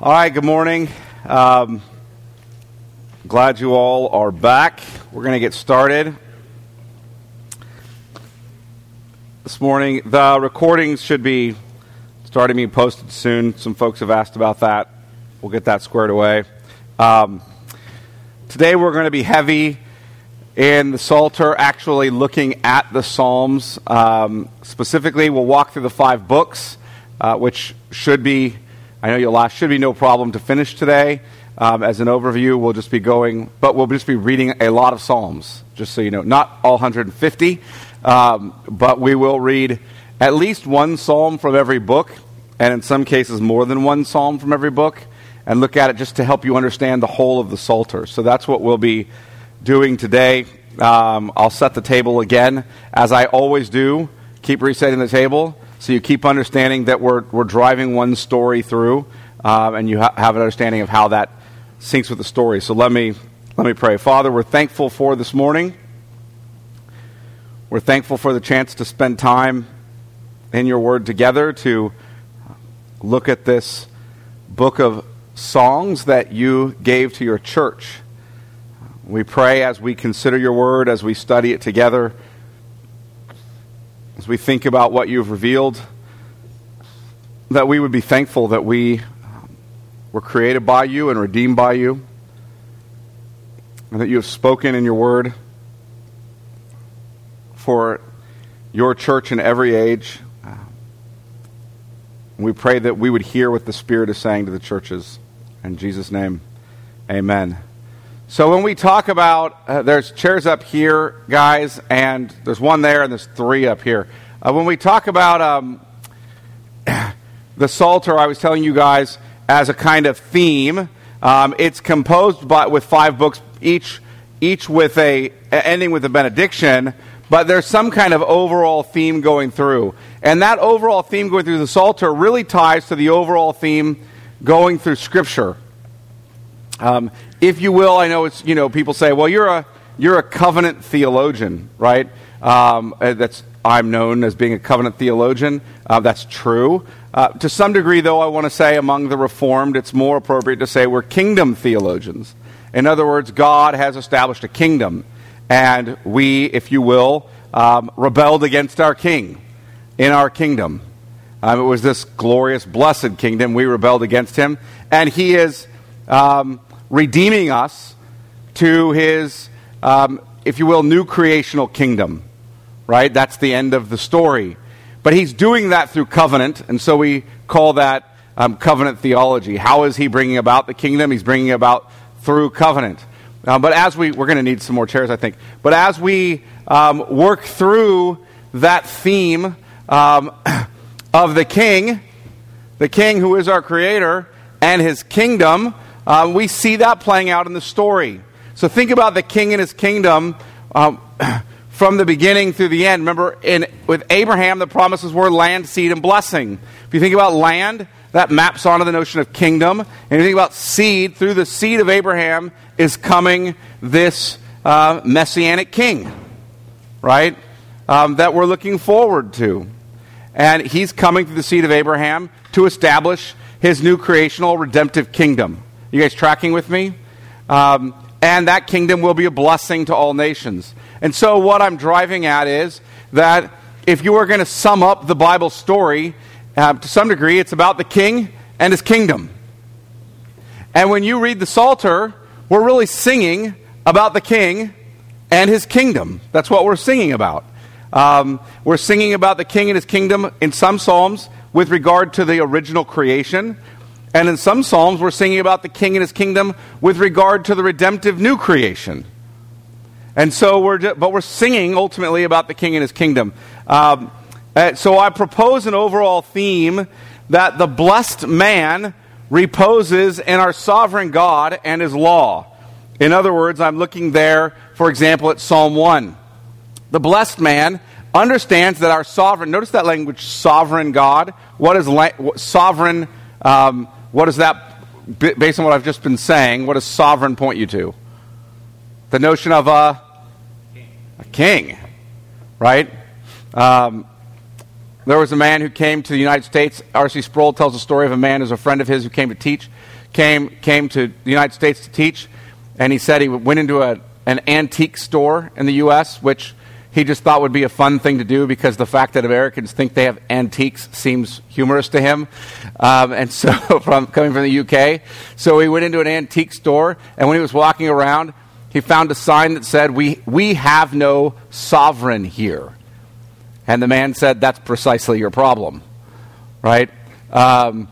All right, good morning. Um, glad you all are back. We're going to get started. This morning, the recordings should be starting being posted soon. Some folks have asked about that. We'll get that squared away. Um, today, we're going to be heavy in the Psalter, actually looking at the Psalms. Um, specifically, we'll walk through the five books, uh, which should be, I know you'll laugh, should be no problem to finish today. Um, as an overview, we'll just be going, but we'll just be reading a lot of Psalms, just so you know. Not all 150, um, but we will read at least one Psalm from every book, and in some cases, more than one Psalm from every book, and look at it just to help you understand the whole of the Psalter. So that's what we'll be doing today. Um, I'll set the table again, as I always do. Keep resetting the table so you keep understanding that we're, we're driving one story through, um, and you ha- have an understanding of how that syncs with the story. So let me, let me pray. Father, we're thankful for this morning. We're thankful for the chance to spend time in your word together to look at this book of songs that you gave to your church. We pray as we consider your word, as we study it together, as we think about what you've revealed, that we would be thankful that we um, were created by you and redeemed by you, and that you have spoken in your word for your church in every age. Um, we pray that we would hear what the Spirit is saying to the churches. In Jesus' name, amen. So when we talk about, uh, there's chairs up here, guys, and there's one there, and there's three up here. Uh, when we talk about um, the Psalter, I was telling you guys as a kind of theme. Um, it's composed by, with five books, each each with a ending with a benediction, but there's some kind of overall theme going through, and that overall theme going through the Psalter really ties to the overall theme going through Scripture. Um, if you will, I know it's you know people say, well, you're a you're a covenant theologian, right? Um, that's I'm known as being a covenant theologian. Uh, that's true. Uh, to some degree, though, I want to say among the Reformed, it's more appropriate to say we're kingdom theologians. In other words, God has established a kingdom, and we, if you will, um, rebelled against our king in our kingdom. Um, it was this glorious, blessed kingdom. We rebelled against him, and he is um, redeeming us to his, um, if you will, new creational kingdom. Right? That's the end of the story. But he's doing that through covenant, and so we call that um, covenant theology. How is he bringing about the kingdom? He's bringing about through covenant. Uh, but as we, we're going to need some more chairs, I think. But as we um, work through that theme um, of the king, the king who is our creator, and his kingdom, uh, we see that playing out in the story. So think about the king and his kingdom. Um, from the beginning through the end. Remember, in, with Abraham, the promises were land, seed, and blessing. If you think about land, that maps onto the notion of kingdom. And if you think about seed, through the seed of Abraham is coming this uh, messianic king, right? Um, that we're looking forward to. And he's coming through the seed of Abraham to establish his new creational redemptive kingdom. You guys tracking with me? Um, and that kingdom will be a blessing to all nations. And so, what I'm driving at is that if you are going to sum up the Bible story, uh, to some degree, it's about the king and his kingdom. And when you read the Psalter, we're really singing about the king and his kingdom. That's what we're singing about. Um, we're singing about the king and his kingdom in some psalms with regard to the original creation. And in some psalms, we're singing about the king and his kingdom with regard to the redemptive new creation. And so we're, but we're singing ultimately about the king and his kingdom. Um, so I propose an overall theme that the blessed man reposes in our sovereign God and his law. In other words, I'm looking there, for example, at Psalm 1. The blessed man understands that our sovereign, notice that language, sovereign God. What is la- sovereign? Um, what does that, based on what I've just been saying, what does sovereign point you to? The notion of a a king, right? Um, There was a man who came to the United States. R.C. Sproul tells a story of a man who's a friend of his who came to teach, came, came to the United States to teach, and he said he went into a, an antique store in the U.S., which he just thought would be a fun thing to do because the fact that Americans think they have antiques seems humorous to him. Um, and so, from coming from the UK, so he went into an antique store, and when he was walking around, he found a sign that said, "We we have no sovereign here." And the man said, "That's precisely your problem, right?" Um,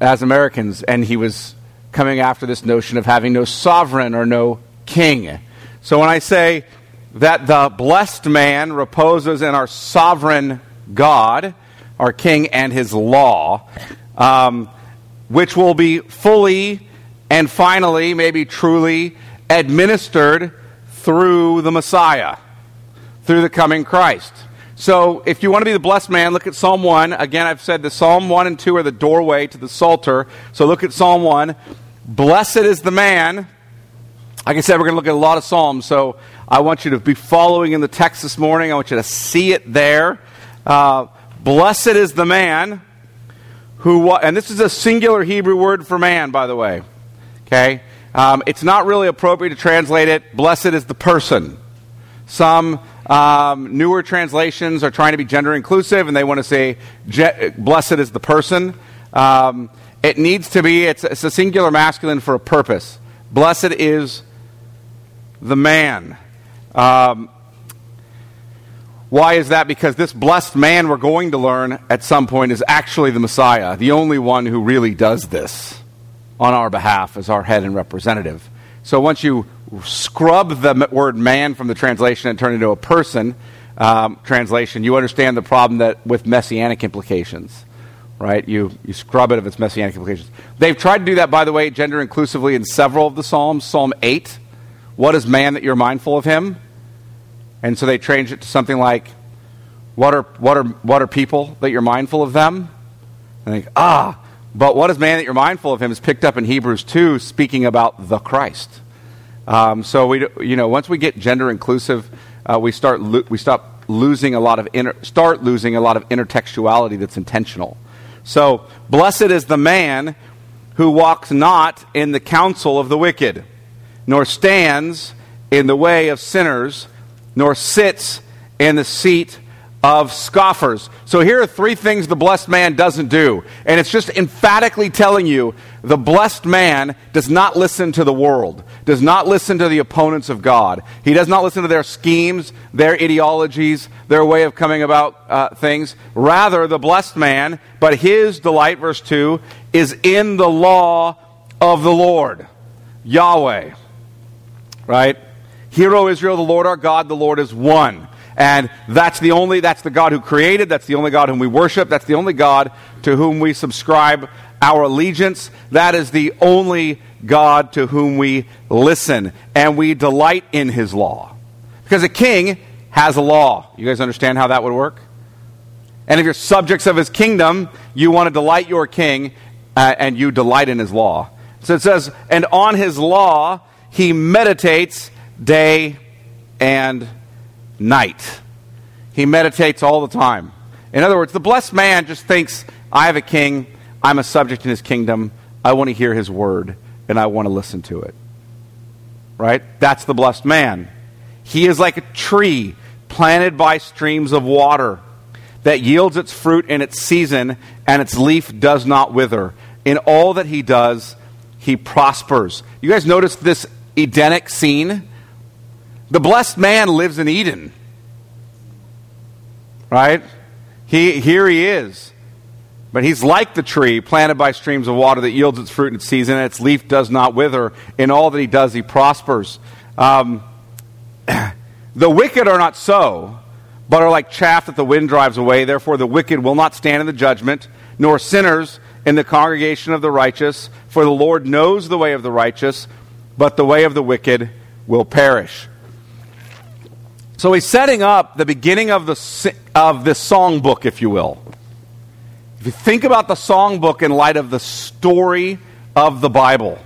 as Americans, and he was coming after this notion of having no sovereign or no king. So when I say that the blessed man reposes in our sovereign God, our King, and his law, um, which will be fully and finally, maybe truly, administered through the Messiah, through the coming Christ. So, if you want to be the blessed man, look at Psalm 1. Again, I've said the Psalm 1 and 2 are the doorway to the Psalter. So, look at Psalm 1. Blessed is the man. Like I said, we're going to look at a lot of Psalms. So, I want you to be following in the text this morning. I want you to see it there. Uh, blessed is the man who, and this is a singular Hebrew word for man, by the way. Okay? Um, it's not really appropriate to translate it, blessed is the person. Some um, newer translations are trying to be gender inclusive and they want to say, blessed is the person. Um, it needs to be, it's, it's a singular masculine for a purpose. Blessed is the man. Um, why is that? Because this blessed man we're going to learn at some point is actually the Messiah, the only one who really does this on our behalf as our head and representative. So once you scrub the word man from the translation and turn it into a person um, translation, you understand the problem that with messianic implications. Right? You, you scrub it of its messianic implications. They've tried to do that, by the way, gender inclusively in several of the Psalms. Psalm 8 what is man that you're mindful of him? And so they changed it to something like, What are, what are, what are people that you're mindful of them? And think, ah, but what is man that you're mindful of him is picked up in Hebrews 2, speaking about the Christ. Um, so we, you know, once we get gender inclusive, uh, we start lo- we stop losing a lot of inter- start losing a lot of intertextuality that's intentional. So blessed is the man who walks not in the counsel of the wicked, nor stands in the way of sinners, nor sits in the seat of scoffers. So here are three things the blessed man doesn't do. And it's just emphatically telling you the blessed man does not listen to the world, does not listen to the opponents of God. He does not listen to their schemes, their ideologies, their way of coming about uh, things. Rather, the blessed man, but his delight, verse 2, is in the law of the Lord, Yahweh right? Hear, O Israel, the Lord our God, the Lord is one. And that's the only, that's the God who created, that's the only God whom we worship, that's the only God to whom we subscribe our allegiance. That is the only God to whom we listen, and we delight in his law. Because a king has a law. You guys understand how that would work? And if you're subjects of his kingdom, you want to delight your king, uh, and you delight in his law. So it says, and on his law he meditates day and night. He meditates all the time. In other words, the blessed man just thinks, I have a king, I'm a subject in his kingdom, I want to hear his word, and I want to listen to it. Right? That's the blessed man. He is like a tree planted by streams of water that yields its fruit in its season, and its leaf does not wither. In all that he does, he prospers. You guys notice this Edenic scene. The blessed man lives in Eden. Right? He, here he is. But he's like the tree planted by streams of water that yields its fruit in its season, and its leaf does not wither. In all that he does, he prospers. Um, the wicked are not so, but are like chaff that the wind drives away. Therefore, the wicked will not stand in the judgment, nor sinners in the congregation of the righteous. For the Lord knows the way of the righteous, but the way of the wicked will perish. So he's setting up the beginning of, the, of this songbook, if you will. If you think about the songbook in light of the story of the Bible,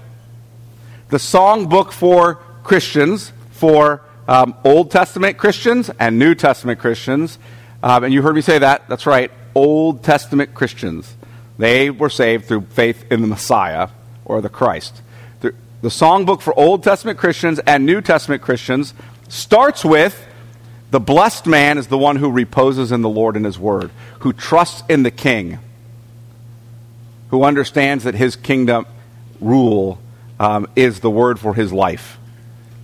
the songbook for Christians, for um, Old Testament Christians and New Testament Christians, um, and you heard me say that, that's right. Old Testament Christians. They were saved through faith in the Messiah or the Christ. The, the songbook for Old Testament Christians and New Testament Christians starts with the blessed man is the one who reposes in the Lord and his word, who trusts in the king, who understands that his kingdom rule um, is the word for his life.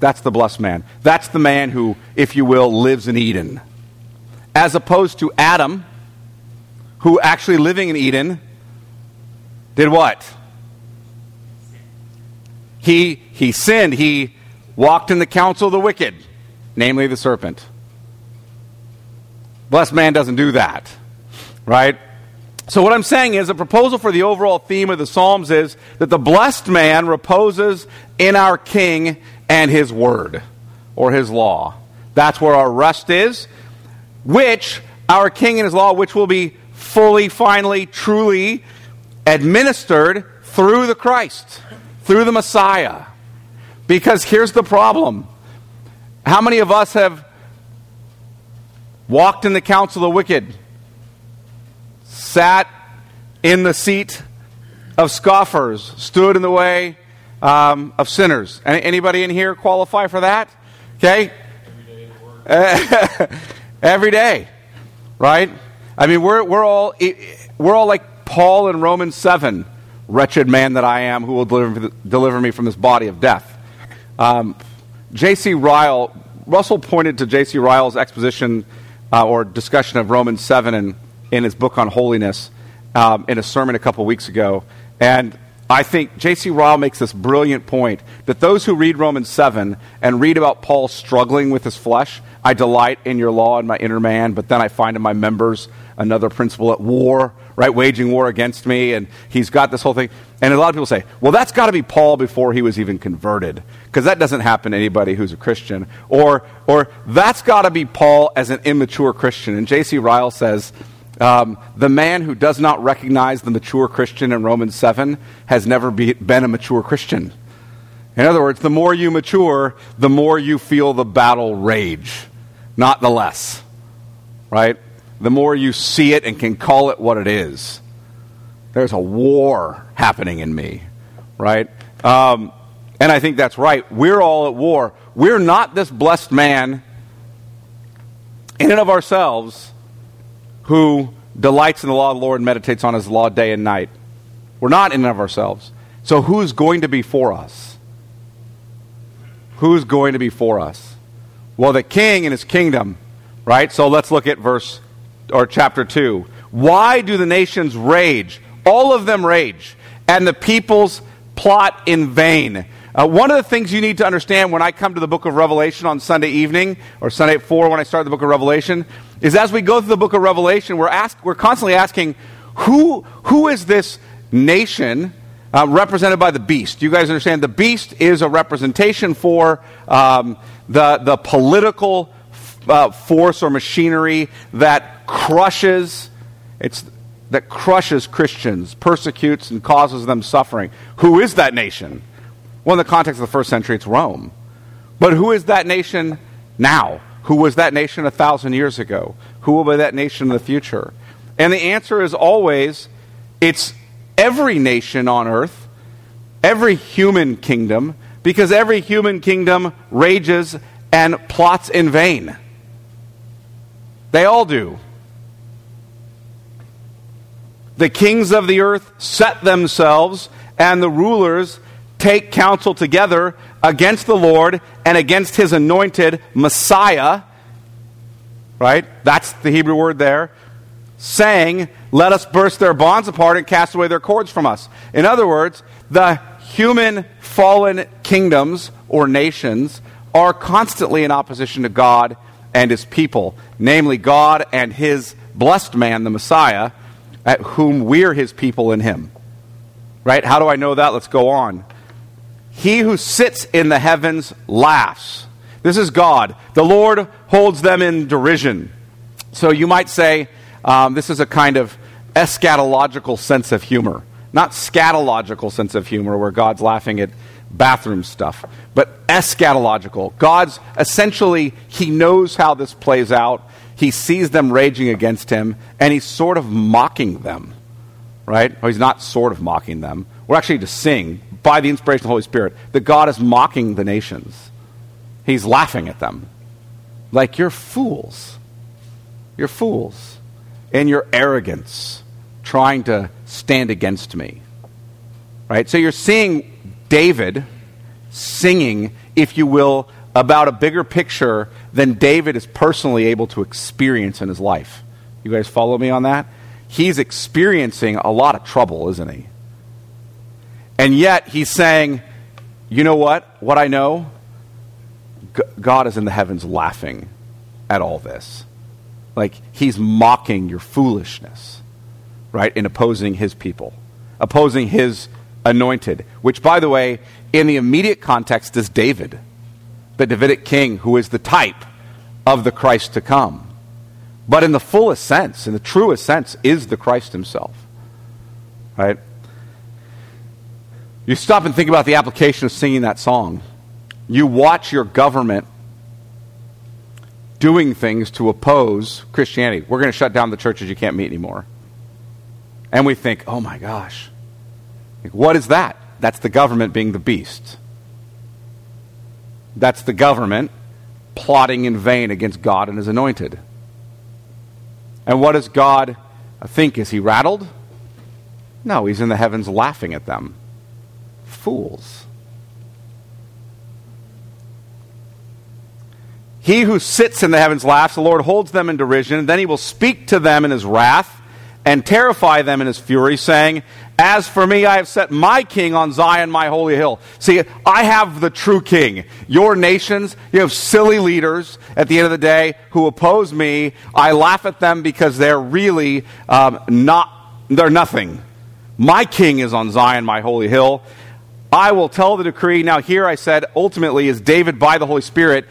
That's the blessed man. That's the man who, if you will, lives in Eden. As opposed to Adam, who actually living in Eden did what? He, he sinned. He walked in the counsel of the wicked, namely the serpent. Blessed man doesn't do that, right? So, what I'm saying is, a proposal for the overall theme of the Psalms is that the blessed man reposes in our King and his word or his law. That's where our rest is, which our King and his law, which will be fully, finally, truly administered through the Christ, through the Messiah. Because here's the problem how many of us have walked in the counsel of the wicked, sat in the seat of scoffers, stood in the way um, of sinners? Anybody in here qualify for that? Okay? Every day, right? I mean, we're, we're, all, we're all like Paul in Romans 7 Wretched man that I am, who will deliver, deliver me from this body of death? Um, J.C. Ryle, Russell pointed to J.C. Ryle's exposition uh, or discussion of Romans 7 in, in his book on holiness um, in a sermon a couple weeks ago. And I think J.C. Ryle makes this brilliant point that those who read Romans 7 and read about Paul struggling with his flesh, I delight in your law and my inner man, but then I find in my members another principle at war, right? Waging war against me, and he's got this whole thing. And a lot of people say, well, that's got to be Paul before he was even converted, because that doesn't happen to anybody who's a Christian. Or, or that's got to be Paul as an immature Christian. And J.C. Ryle says, um, the man who does not recognize the mature Christian in Romans 7 has never be, been a mature Christian. In other words, the more you mature, the more you feel the battle rage, not the less. Right? The more you see it and can call it what it is. There's a war happening in me. Right? Um, and I think that's right. We're all at war. We're not this blessed man in and of ourselves who delights in the law of the Lord and meditates on his law day and night. We're not in and of ourselves. So who's going to be for us? Who's going to be for us? Well, the king and his kingdom, right? So let's look at verse or chapter 2. Why do the nations rage? All of them rage, and the peoples plot in vain. Uh, one of the things you need to understand when I come to the book of Revelation on Sunday evening, or Sunday at 4 when I start the book of Revelation, is as we go through the book of Revelation, we're, asked, we're constantly asking, who, who is this nation uh, represented by the beast? You guys understand? The beast is a representation for um, the, the political uh, force or machinery that crushes, it's, that crushes Christians, persecutes, and causes them suffering. Who is that nation? Well, in the context of the first century, it's Rome. But who is that nation now? Who was that nation a thousand years ago? Who will be that nation in the future? And the answer is always it's every nation on earth, every human kingdom, because every human kingdom rages and plots in vain. They all do. The kings of the earth set themselves, and the rulers take counsel together against the Lord and against his anointed Messiah, right? That's the Hebrew word there, saying, Let us burst their bonds apart and cast away their cords from us. In other words, the human fallen kingdoms or nations are constantly in opposition to God and his people, namely God and his blessed man, the Messiah, at whom we're his people in him. Right? How do I know that? Let's go on. He who sits in the heavens laughs. This is God. The Lord holds them in derision. So you might say um, this is a kind of eschatological sense of humor. Not scatological sense of humor where God's laughing at bathroom stuff, but eschatological. God's essentially, He knows how this plays out. he sees them raging against him, and he's sort of mocking them, right? Or he's not sort of mocking them. We're actually to sing by the inspiration of the Holy Spirit that God is mocking the nations. He's laughing at them. Like, you're fools. You're fools in your arrogance, trying to stand against me. Right? So you're seeing David singing, if you will, about a bigger picture than David is personally able to experience in his life. You guys follow me on that? He's experiencing a lot of trouble, isn't he? And yet he's saying, you know what? What I know? God is in the heavens laughing at all this. Like he's mocking your foolishness, right, in opposing his people, opposing his anointed, which, by the way, in the immediate context is David, the Davidic king who is the type of the Christ to come. But in the fullest sense, in the truest sense, is the Christ himself. Right? You stop and think about the application of singing that song. You watch your government doing things to oppose Christianity. We're going to shut down the churches you can't meet anymore. And we think, oh my gosh, what is that? That's the government being the beast. That's the government plotting in vain against God and his anointed. And what does God think? Is he rattled? No, he's in the heavens laughing at them. Fools. He who sits in the heavens laughs, the Lord holds them in derision. Then he will speak to them in his wrath and terrify them in his fury, saying, As for me, I have set my king on Zion, my holy hill. See, I have the true king. Your nations, you have silly leaders at the end of the day who oppose me. I laugh at them because they're really um, not, they're nothing. My king is on Zion, my holy hill. I will tell the decree. Now, here I said, ultimately, is David by the Holy Spirit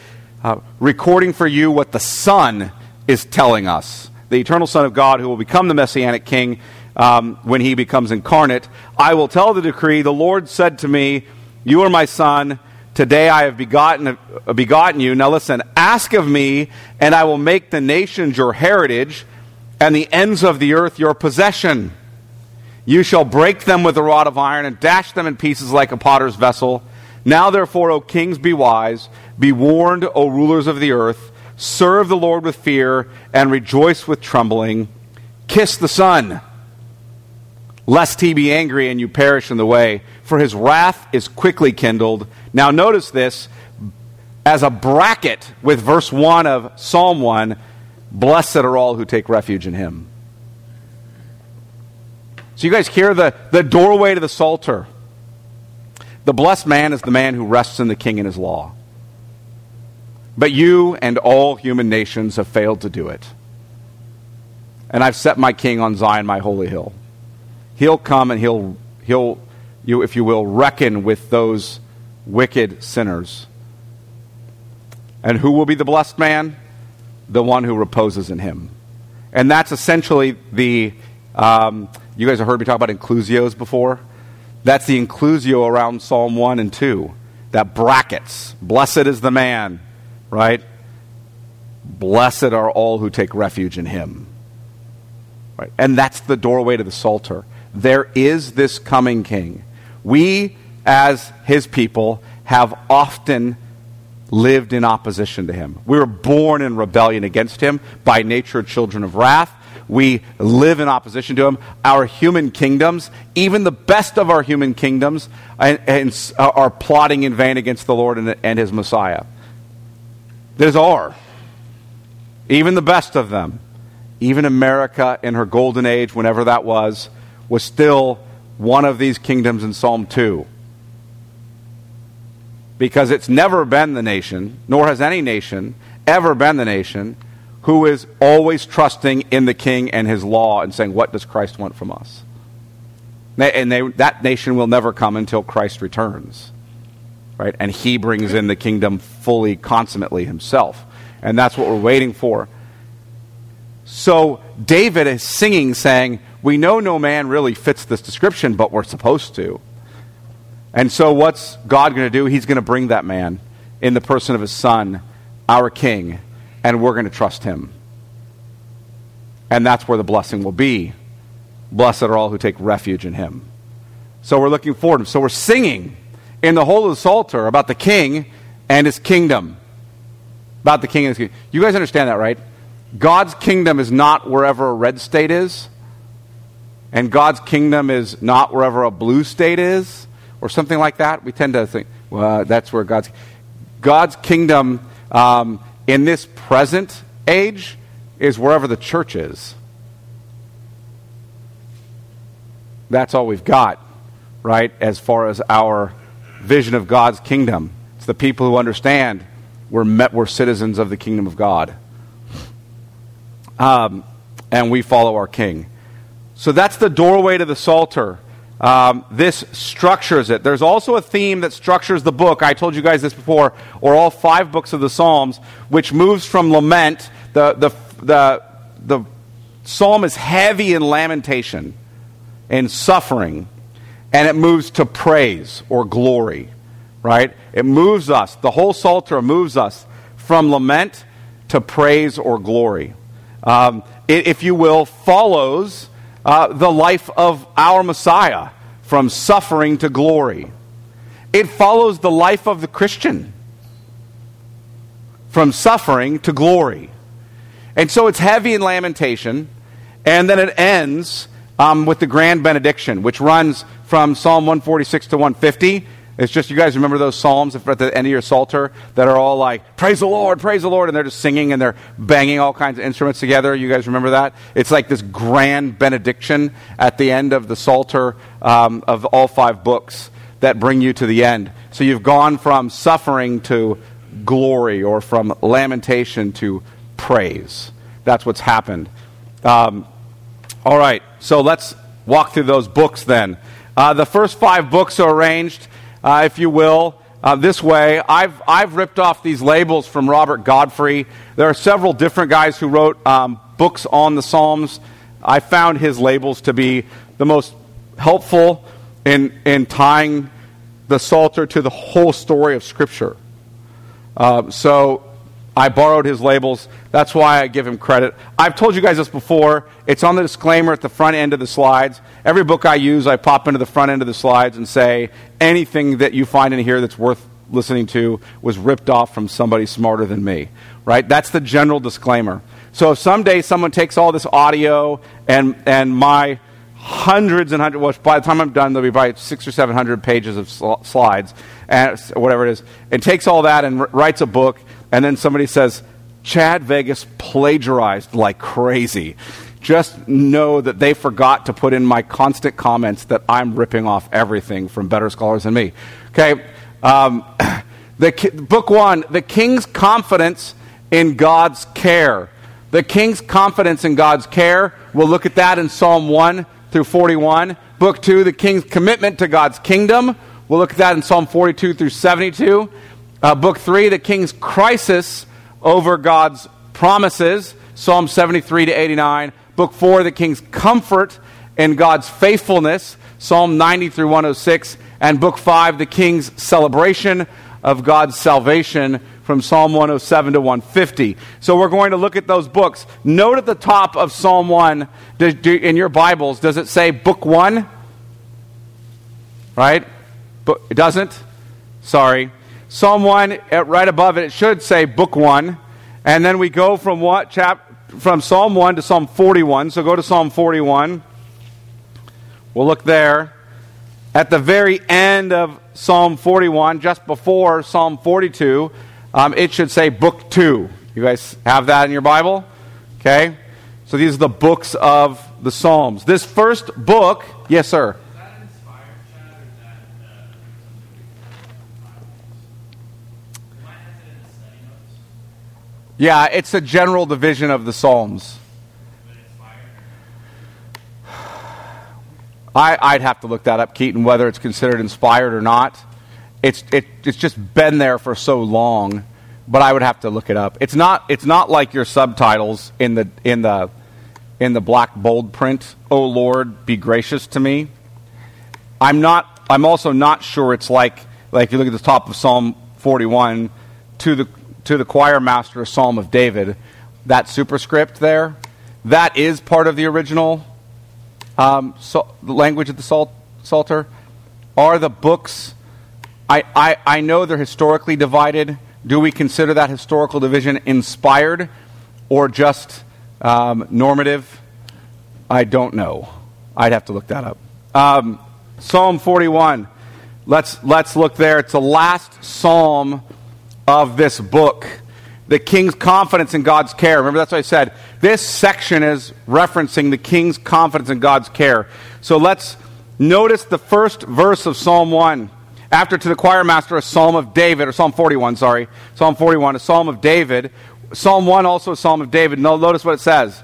uh, recording for you what the Son is telling us. The eternal Son of God, who will become the Messianic King um, when he becomes incarnate. I will tell the decree The Lord said to me, You are my Son. Today I have begotten, uh, begotten you. Now listen, ask of me, and I will make the nations your heritage, and the ends of the earth your possession. You shall break them with a rod of iron, and dash them in pieces like a potter's vessel. Now, therefore, O kings, be wise. Be warned, O rulers of the earth. Serve the Lord with fear, and rejoice with trembling. Kiss the Son, lest he be angry and you perish in the way, for his wrath is quickly kindled. Now, notice this as a bracket with verse 1 of Psalm 1 Blessed are all who take refuge in him. So, you guys hear the, the doorway to the Psalter. The blessed man is the man who rests in the king and his law. But you and all human nations have failed to do it. And I've set my king on Zion, my holy hill. He'll come and he'll, he'll you, if you will, reckon with those wicked sinners. And who will be the blessed man? The one who reposes in him. And that's essentially the, um, you guys have heard me talk about inclusios before. That's the inclusio around Psalm 1 and 2. That brackets. Blessed is the man, right? Blessed are all who take refuge in him. Right? And that's the doorway to the Psalter. There is this coming king. We, as his people, have often lived in opposition to him. We were born in rebellion against him, by nature, children of wrath. We live in opposition to him. Our human kingdoms, even the best of our human kingdoms, and, uh, are plotting in vain against the Lord and, his Messiah. There's are. Even the best of them. Even America in her golden age, whenever that was, was still one of these kingdoms in Psalm 2. Because it's never been the nation, nor has any nation ever been the nation who is always trusting in the king and his law and saying, What does Christ want from us? And they, that nation will never come until Christ returns. Right? And he brings in the kingdom fully, consummately himself. And that's what we're waiting for. So David is singing, saying, We know no man really fits this description, but we're supposed to. And so what's God going to do? He's going to bring that man in the person of his son, our king and we're going to trust him. and that's where the blessing will be. Blessed are all who take refuge in him. So we're looking forward. So we're singing in the whole of the Psalter about the king and his kingdom. About the king and his kingdom. You guys understand that, right? God's kingdom is not wherever a red state is, and God's kingdom is not wherever a blue state is, or something like that. We tend to think, well, that's where God's God's kingdom um, in this present age is wherever the church is. That's all we've got, right, as far as our vision of God's kingdom. It's the people who understand we're, met, we're citizens of the kingdom of God. Um, and we follow our king. So that's the doorway to the Psalter. Um, this structures it. There's also a theme that structures the book. I told you guys this before, or all five books of the Psalms, which moves from lament. The, the, the, the psalm is heavy in lamentation and suffering, and it moves to praise or glory, right? It moves us, the whole Psalter moves us from lament to praise or glory. Um, it, if you will, follows uh, the life of our Messiah from suffering to glory. It follows the life of the Christian from suffering to glory. And so it's heavy in lamentation, and then it ends um, with the grand benediction, which runs from Psalm 146 to 150. It's just, you guys remember those psalms at the end of your Psalter that are all like, praise the Lord, praise the Lord, and they're just singing and they're banging all kinds of instruments together. You guys remember that? It's like this grand benediction at the end of the Psalter um, of all five books that bring you to the end. So you've gone from suffering to glory or from lamentation to praise. That's what's happened. Um, all right, so let's walk through those books then. Uh, the first five books are arranged uh, if you will, uh, this way. I've, I've ripped off these labels from Robert Godfrey. There are several different guys who wrote um, books on the Psalms. I found his labels to be the most helpful in, in tying the Psalter to the whole story of Scripture. Uh, so I borrowed his labels. That's why I give him credit. I've told you guys this before. It's on the disclaimer at the front end of the slides. Every book I use, I pop into the front end of the slides and say anything that you find in here that's worth listening to was ripped off from somebody smarter than me. Right? That's the general disclaimer. So if someday someone takes all this audio and, and my hundreds and hundreds, well, by the time I'm done, there'll be probably six or seven hundred pages of sl- slides, and whatever it is, and takes all that and r- writes a book and then somebody says, Chad Vegas plagiarized like crazy. Just know that they forgot to put in my constant comments that I'm ripping off everything from better scholars than me. Okay, um, the book one, the king's confidence in God's care. The king's confidence in God's care. We'll look at that in Psalm 1 through 41. Book 2, the king's commitment to God's kingdom. We'll look at that in Psalm 42 through 72. Uh, book three, the king's crisis over God's promises, Psalm 73 to 89. Book four, the king's comfort in God's faithfulness, Psalm 90 through 106. And book five, the king's celebration of God's salvation from Psalm 107 to 150. So we're going to look at those books. Note at the top of Psalm 1 in your Bibles, does it say book 1? Right? But it doesn't? Sorry. Psalm 1, right above it, it should say book 1. And then we go from what chap from Psalm 1 to Psalm 41. So go to Psalm 41. We'll look there. At the very end of Psalm 41, just before Psalm 42, um, it should say book 2. You guys have that in your Bible? Okay? So these are the books of the Psalms. This first book, yes, sir. Yeah, it's a general division of the Psalms. I, would have to look that up, Keaton, whether it's considered inspired or not. It's, it, it's just been there for so long, but I would have to look it up. It's not, it's not like your subtitles in the, in, the, in the black bold print, Oh Lord, be gracious to me. I'm, not, I'm also not sure it's like, like if you look at the top of Psalm 41, to the to the choir master, Psalm of David, that superscript there, that is part of the original um, so, the language of the Psal- Psalter. Are the books, I, I, I know they're historically divided. Do we consider that historical division inspired or just um, normative? I don't know. I'd have to look that up. Um, psalm 41. Let's, let's look there. It's the last psalm of this book. The king's confidence in God's care. Remember, that's what I said. This section is referencing the king's confidence in God's care. So let's notice the first verse of Psalm 1. After to the choir master, a psalm of David, or Psalm 41, sorry. Psalm 41, a psalm of David. Psalm 1, also a psalm of David. Now, notice what it says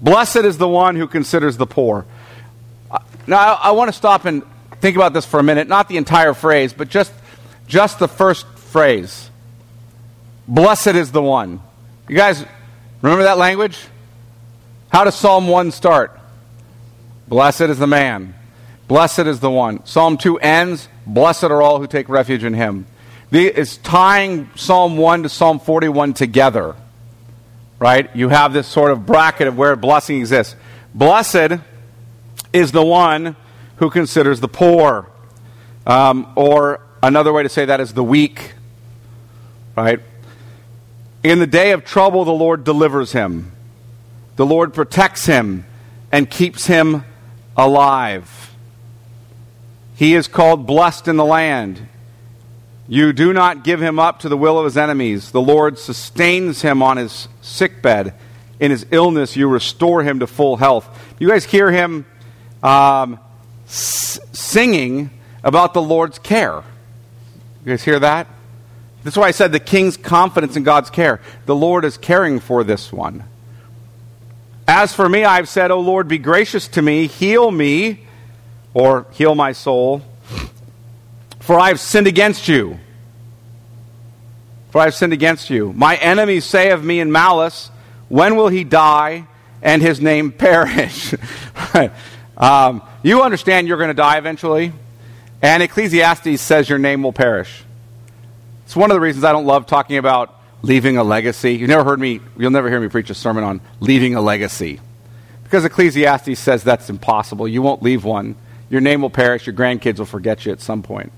Blessed is the one who considers the poor. Uh, now, I, I want to stop and think about this for a minute. Not the entire phrase, but just, just the first phrase. Blessed is the one. You guys remember that language? How does Psalm 1 start? Blessed is the man. Blessed is the one. Psalm 2 ends, Blessed are all who take refuge in him. It's tying Psalm 1 to Psalm 41 together. Right? You have this sort of bracket of where blessing exists. Blessed is the one who considers the poor. Um, or another way to say that is the weak. Right? In the day of trouble, the Lord delivers him. The Lord protects him and keeps him alive. He is called blessed in the land. You do not give him up to the will of his enemies. The Lord sustains him on his sickbed. In his illness, you restore him to full health. You guys hear him um, s- singing about the Lord's care. You guys hear that? That's why I said the king's confidence in God's care. The Lord is caring for this one. As for me, I've said, O Lord, be gracious to me, heal me, or heal my soul, for I've sinned against you. For I've sinned against you. My enemies say of me in malice, When will he die and his name perish? um, you understand you're going to die eventually, and Ecclesiastes says your name will perish. It's one of the reasons I don't love talking about leaving a legacy. You never heard me, you'll never hear me preach a sermon on leaving a legacy. Because Ecclesiastes says that's impossible. You won't leave one. Your name will perish. Your grandkids will forget you at some point.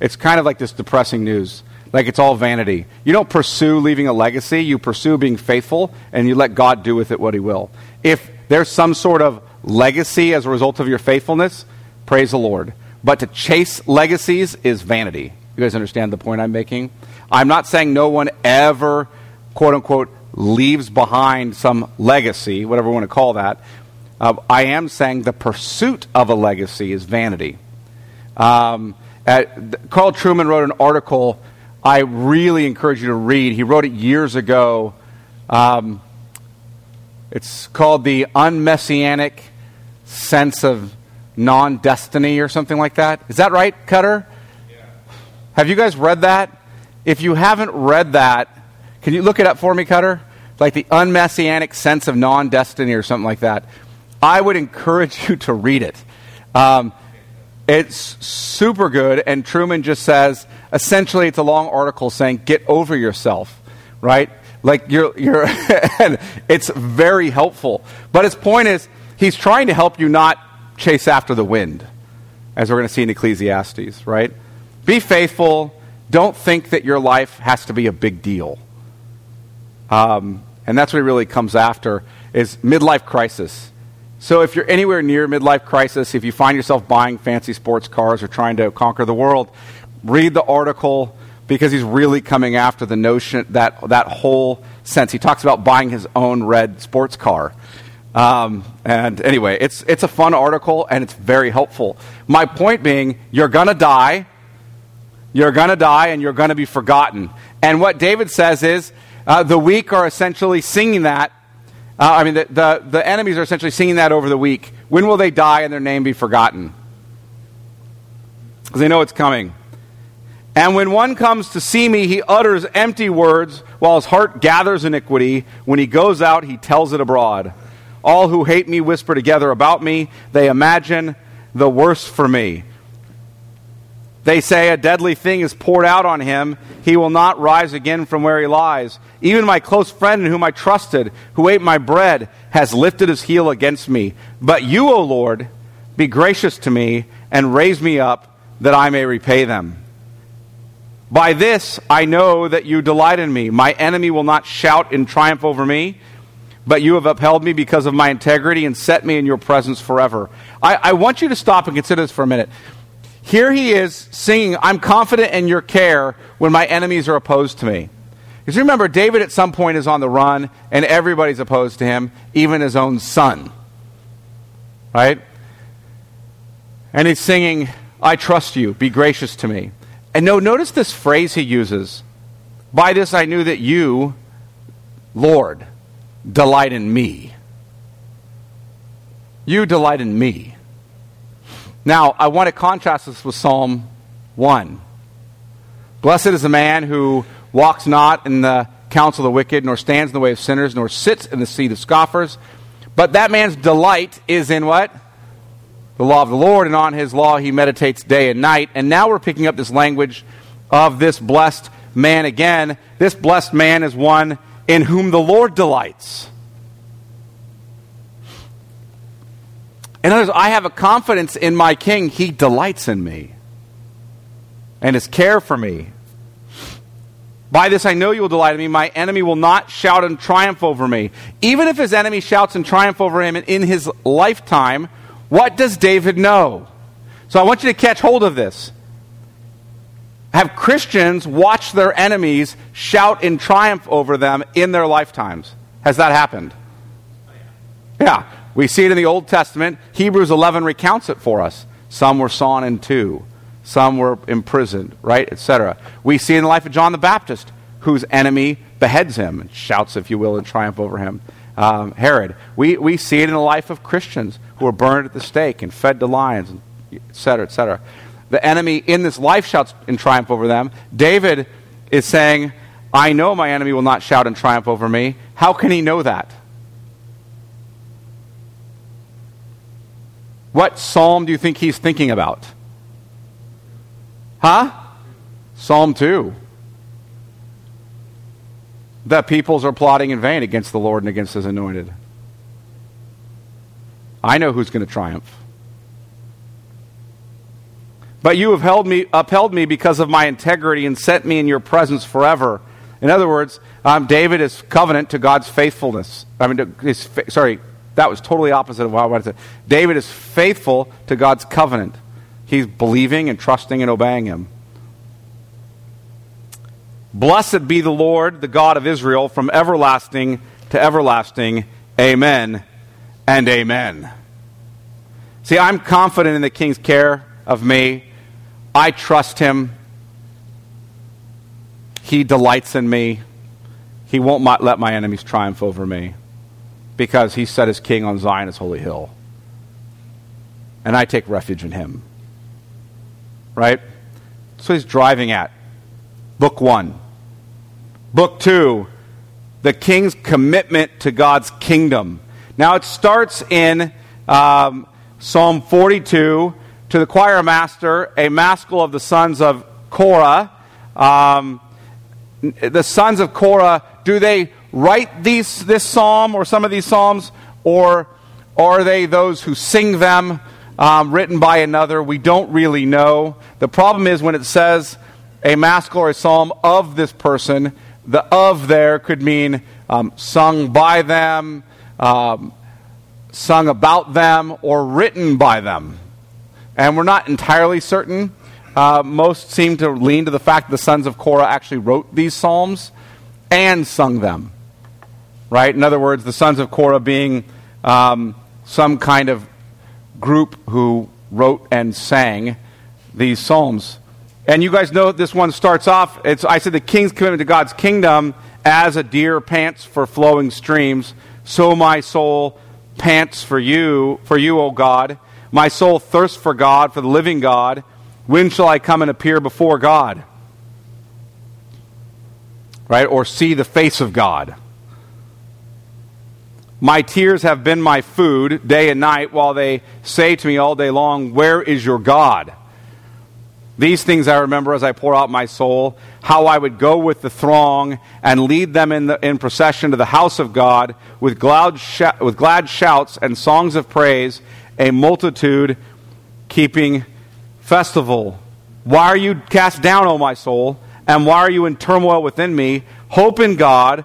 It's kind of like this depressing news. Like it's all vanity. You don't pursue leaving a legacy. You pursue being faithful, and you let God do with it what He will. If there's some sort of legacy as a result of your faithfulness, praise the Lord. But to chase legacies is vanity. You guys understand the point I'm making? I'm not saying no one ever, quote unquote, leaves behind some legacy, whatever we want to call that. Uh, I am saying the pursuit of a legacy is vanity. Um, at, Carl Trueman wrote an article I really encourage you to read. He wrote it years ago. Um, it's called The Unmessianic Sense of Non Destiny or something like that. Is that right, Cutter? Have you guys read that? If you haven't read that, can you look it up for me, Cutter? Like the unmessianic sense of non destiny or something like that. I would encourage you to read it. Um, it's super good, and Trueman just says essentially it's a long article saying get over yourself, right? Like you're, you're it's very helpful. But his point is he's trying to help you not chase after the wind, as we're going to see in Ecclesiastes, right? Be faithful. Don't think that your life has to be a big deal. Um, and that's what it really comes after is midlife crisis. So if you're anywhere near midlife crisis, if you find yourself buying fancy sports cars or trying to conquer the world, read the article because he's really coming after the notion that that whole sense. He talks about buying his own red sports car. Um, and anyway, it's it's a fun article and it's very helpful. My point being, you're gonna die. You're gonna die and you're gonna be forgotten. And what David says is, uh, the weak are essentially singing that. Uh, I mean, the, the, the enemies are essentially singing that over the weak. When will they die and their name be forgotten? Because they know it's coming. And when one comes to see me, he utters empty words, while his heart gathers iniquity. When he goes out, he tells it abroad. All who hate me whisper together about me. They imagine the worst for me. They say a deadly thing is poured out on him. He will not rise again from where he lies. Even my close friend in whom I trusted, who ate my bread, has lifted his heel against me. But you, O Lord, be gracious to me and raise me up that I may repay them. By this I know that you delight in me. My enemy will not shout in triumph over me, but you have upheld me because of my integrity and set me in your presence forever. I, I want you to stop and consider this for a minute. Here he is singing, I'm confident in your care when my enemies are opposed to me. Because remember, David at some point is on the run, and everybody's opposed to him, even his own son. Right? And he's singing, I trust you, be gracious to me. And no, notice this phrase he uses. By this I knew that you, Lord, delight in me. You delight in me. Now, I want to contrast this with Psalm 1. Blessed is the man who walks not in the counsel of the wicked, nor stands in the way of sinners, nor sits in the seat of scoffers. But that man's delight is in what? The law of the Lord, and on his law he meditates day and night. And now we're picking up this language of this blessed man again. This blessed man is one in whom the Lord delights. In other words, I have a confidence in my king. He delights in me and his care for me. By this I know you will delight in me. My enemy will not shout in triumph over me. Even if his enemy shouts in triumph over him in his lifetime, what does David know? So I want you to catch hold of this. Have Christians watch their enemies shout in triumph over them in their lifetimes? Has that happened? Yeah. We see it in the Old Testament. Hebrews 11 recounts it for us. Some were sawn in two, some were imprisoned, right, etc. We see in the life of John the Baptist, whose enemy beheads him and shouts, if you will, in triumph over him. Um, Herod. We, we see it in the life of Christians who are burned at the stake and fed to lions, etc., etc. The enemy in this life shouts in triumph over them. David is saying, I know my enemy will not shout in triumph over me. How can he know that? What psalm do you think he's thinking about? Huh? Psalm 2. The peoples are plotting in vain against the Lord and against his anointed. I know who's going to triumph. But you have held me, upheld me because of my integrity and set me in your presence forever. In other words, um, David is covenant to God's faithfulness. I mean, his, sorry, that was totally opposite of what I wanted to say. David is faithful to God's covenant. He's believing and trusting and obeying him. Blessed be the Lord, the God of Israel, from everlasting to everlasting. Amen and amen. See, I'm confident in the king's care of me. I trust him. He delights in me. He won't let my enemies triumph over me because he set his king on Zion, his holy hill. And I take refuge in him. Right? So he's driving at. Book one. Book two, the king's commitment to God's kingdom. Now it starts in um, Psalm 42 to the choir master, a maskil of the sons of Korah. Um, the sons of Korah, do they write these, this psalm or some of these psalms, or are they those who sing them, um, written by another? We don't really know. The problem is when it says a maskil or a psalm of this person, the of there could mean um, sung by them, um, sung about them, or written by them. And we're not entirely certain. Uh, most seem to lean to the fact that the sons of Korah actually wrote these psalms and sung them right? In other words, the sons of Korah being um, some kind of group who wrote and sang these psalms. And you guys know this one starts off. It's I said the king's commitment to God's kingdom as a deer pants for flowing streams, so my soul pants for you, for you, O God. My soul thirsts for God, for the living God. When shall I come and appear before God? Right? Or see the face of God. My tears have been my food day and night, while they say to me all day long, Where is your God? These things I remember as I pour out my soul, how I would go with the throng and lead them in, the, in procession to the house of God with glad, sh- with glad shouts and songs of praise, a multitude keeping festival. Why are you cast down, O my soul? And why are you in turmoil within me? Hope in God,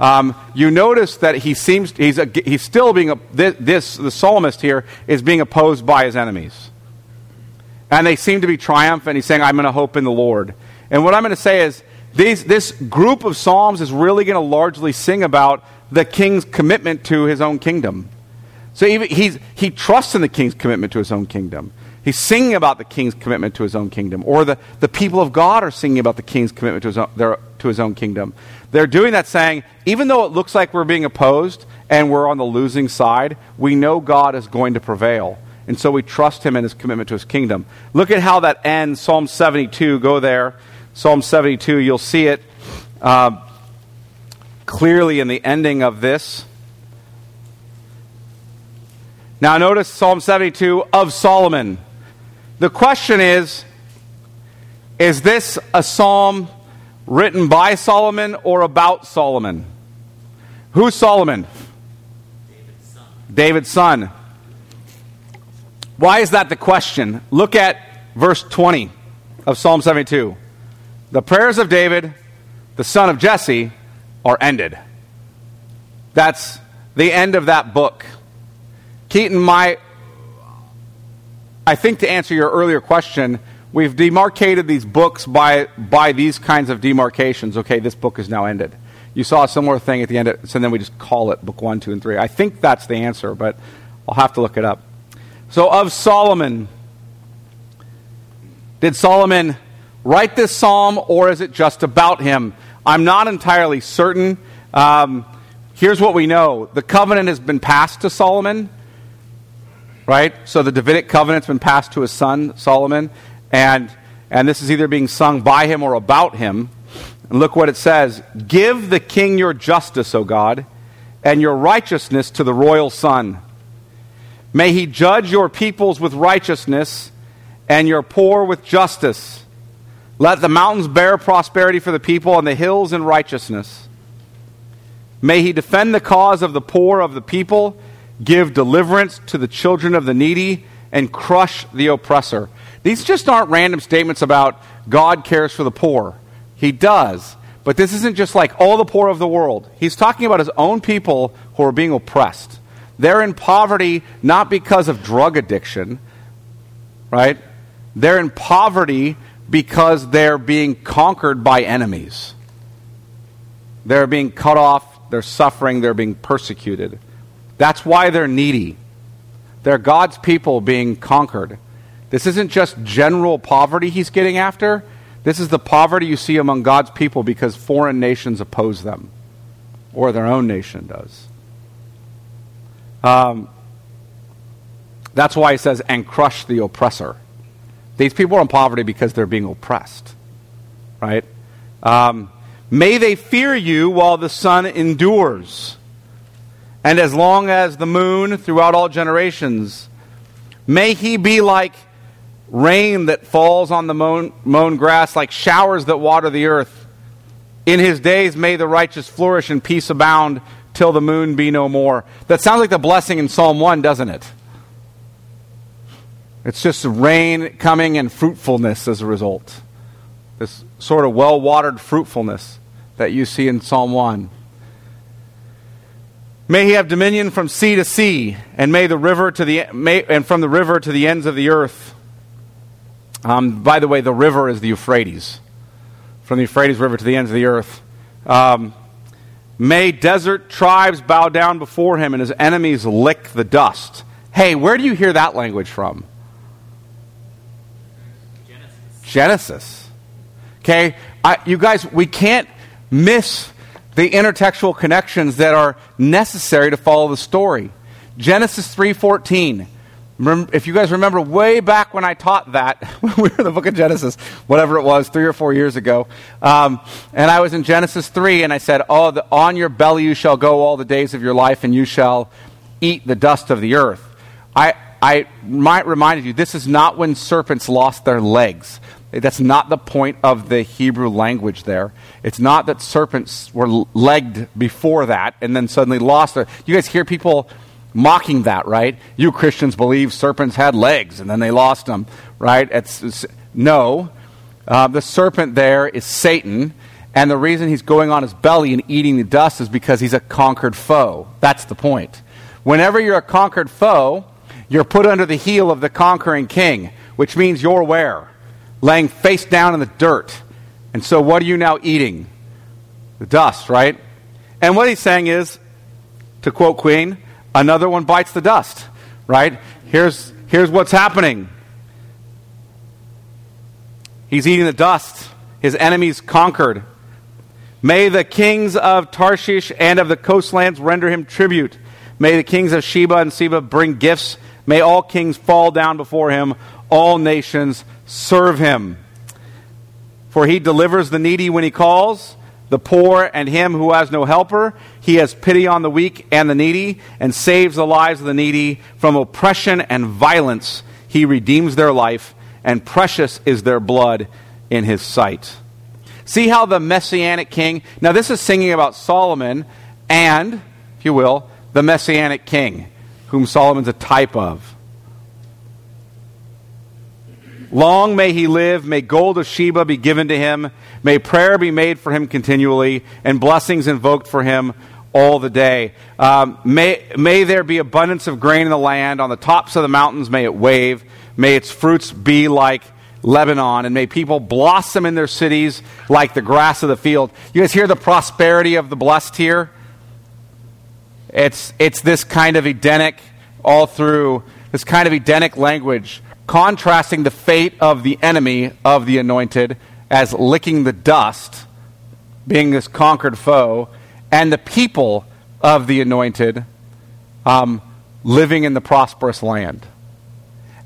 um, you notice that he seems he's a, he's still being a, this, this the psalmist here is being opposed by his enemies, and they seem to be triumphant. He's saying, "I'm going to hope in the Lord." And what I'm going to say is, these, this group of psalms is really going to largely sing about the king's commitment to his own kingdom. So even, he's, he trusts in the king's commitment to his own kingdom. He's singing about the king's commitment to his own kingdom. Or the, the people of God are singing about the king's commitment to his, own, their, to his own kingdom. They're doing that saying, even though it looks like we're being opposed and we're on the losing side, we know God is going to prevail. And so we trust him in his commitment to his kingdom. Look at how that ends. Psalm 72, go there. Psalm 72, you'll see it uh, clearly in the ending of this. Now, notice Psalm 72 of Solomon. The question is Is this a psalm written by Solomon or about Solomon? Who's Solomon? David's son. David's son. Why is that the question? Look at verse 20 of Psalm 72. The prayers of David, the son of Jesse, are ended. That's the end of that book. Keaton, my, I think to answer your earlier question, we've demarcated these books by, by these kinds of demarcations. Okay, this book is now ended. You saw a similar thing at the end, of, so then we just call it book one, two, and three. I think that's the answer, but I'll have to look it up. So, of Solomon, did Solomon write this psalm or is it just about him? I'm not entirely certain. Um, here's what we know the covenant has been passed to Solomon right? So the Davidic covenant's been passed to his son, Solomon, and, and this is either being sung by him or about him. And look what it says Give the king your justice, O God, and your righteousness to the royal son. May he judge your peoples with righteousness and your poor with justice. Let the mountains bear prosperity for the people and the hills in righteousness. May he defend the cause of the poor of the people give deliverance to the children of the needy, and crush the oppressor. These just aren't random statements about God cares for the poor. He does. But this isn't just like all the poor of the world. He's talking about his own people who are being oppressed. They're in poverty not because of drug addiction, right? They're in poverty because they're being conquered by enemies. They're being cut off, they're suffering, they're being persecuted. That's why they're needy. They're God's people being conquered. This isn't just general poverty he's getting after. This is the poverty you see among God's people because foreign nations oppose them, or their own nation does. Um, that's why he says, and crush the oppressor. These people are in poverty because they're being oppressed, right? Um, May they fear you while the sun endures and as long as the moon throughout all generations. May he be like rain that falls on the mown, mown grass, like showers that water the earth. In his days may the righteous flourish and peace abound till the moon be no more. That sounds like the blessing in Psalm 1, doesn't it? It's just rain coming and fruitfulness as a result. this sort of well watered fruitfulness that you see in Psalm 1. May he have dominion from sea to sea, and may the river to the may, and from the river to the ends of the earth. Um, by the way, the river is the Euphrates, from the Euphrates River to the ends of the earth. Um, may desert tribes bow down before him, and his enemies lick the dust. Hey, where do you hear that language from? Genesis. Genesis. Okay, I, you guys, we can't miss the intertextual connections that are necessary to follow the story. Genesis 3:14. If you guys remember way back when I taught that, when we were in the book of Genesis, whatever it was, three or four years ago, um, and I was in Genesis 3, and I said, Oh, the, on your belly you shall go all the days of your life, and you shall eat the dust of the earth. I, I might remind you, this is not when serpents lost their legs. That's not the point of the Hebrew language there. It's not that serpents were legged before that and then suddenly lost their. You guys hear people mocking that, right? You Christians believe serpents had legs and then they lost them, right? It's, it's no. Uh, the serpent there is Satan, and the reason he's going on his belly and eating the dust is because he's a conquered foe. That's the point. Whenever you're a conquered foe, you're put under the heel of the conquering king, which means you're where? laying face down in the dirt. And so, what are you now eating? The dust, right? And what he's saying is, to quote Queen, another one bites the dust, right? Here's, here's what's happening. He's eating the dust. His enemies conquered. May the kings of Tarshish and of the coastlands render him tribute. May the kings of Sheba and Seba bring gifts. May all kings fall down before him. All nations serve him. For he delivers the needy when he calls, the poor and him who has no helper. He has pity on the weak and the needy, and saves the lives of the needy from oppression and violence. He redeems their life, and precious is their blood in his sight. See how the messianic king, now this is singing about Solomon and, if you will, the messianic king, whom Solomon's a type of. Long may he live. May gold of Sheba be given to him. May prayer be made for him continually, and blessings invoked for him all the day. Um, may, may there be abundance of grain in the land. On the tops of the mountains, may it wave. May its fruits be like Lebanon, and may people blossom in their cities like the grass of the field. You guys hear the prosperity of the blessed here? It's, it's this kind of Edenic, all through, this kind of Edenic language contrasting the fate of the enemy of the anointed as licking the dust, being this conquered foe, and the people of the anointed um, living in the prosperous land.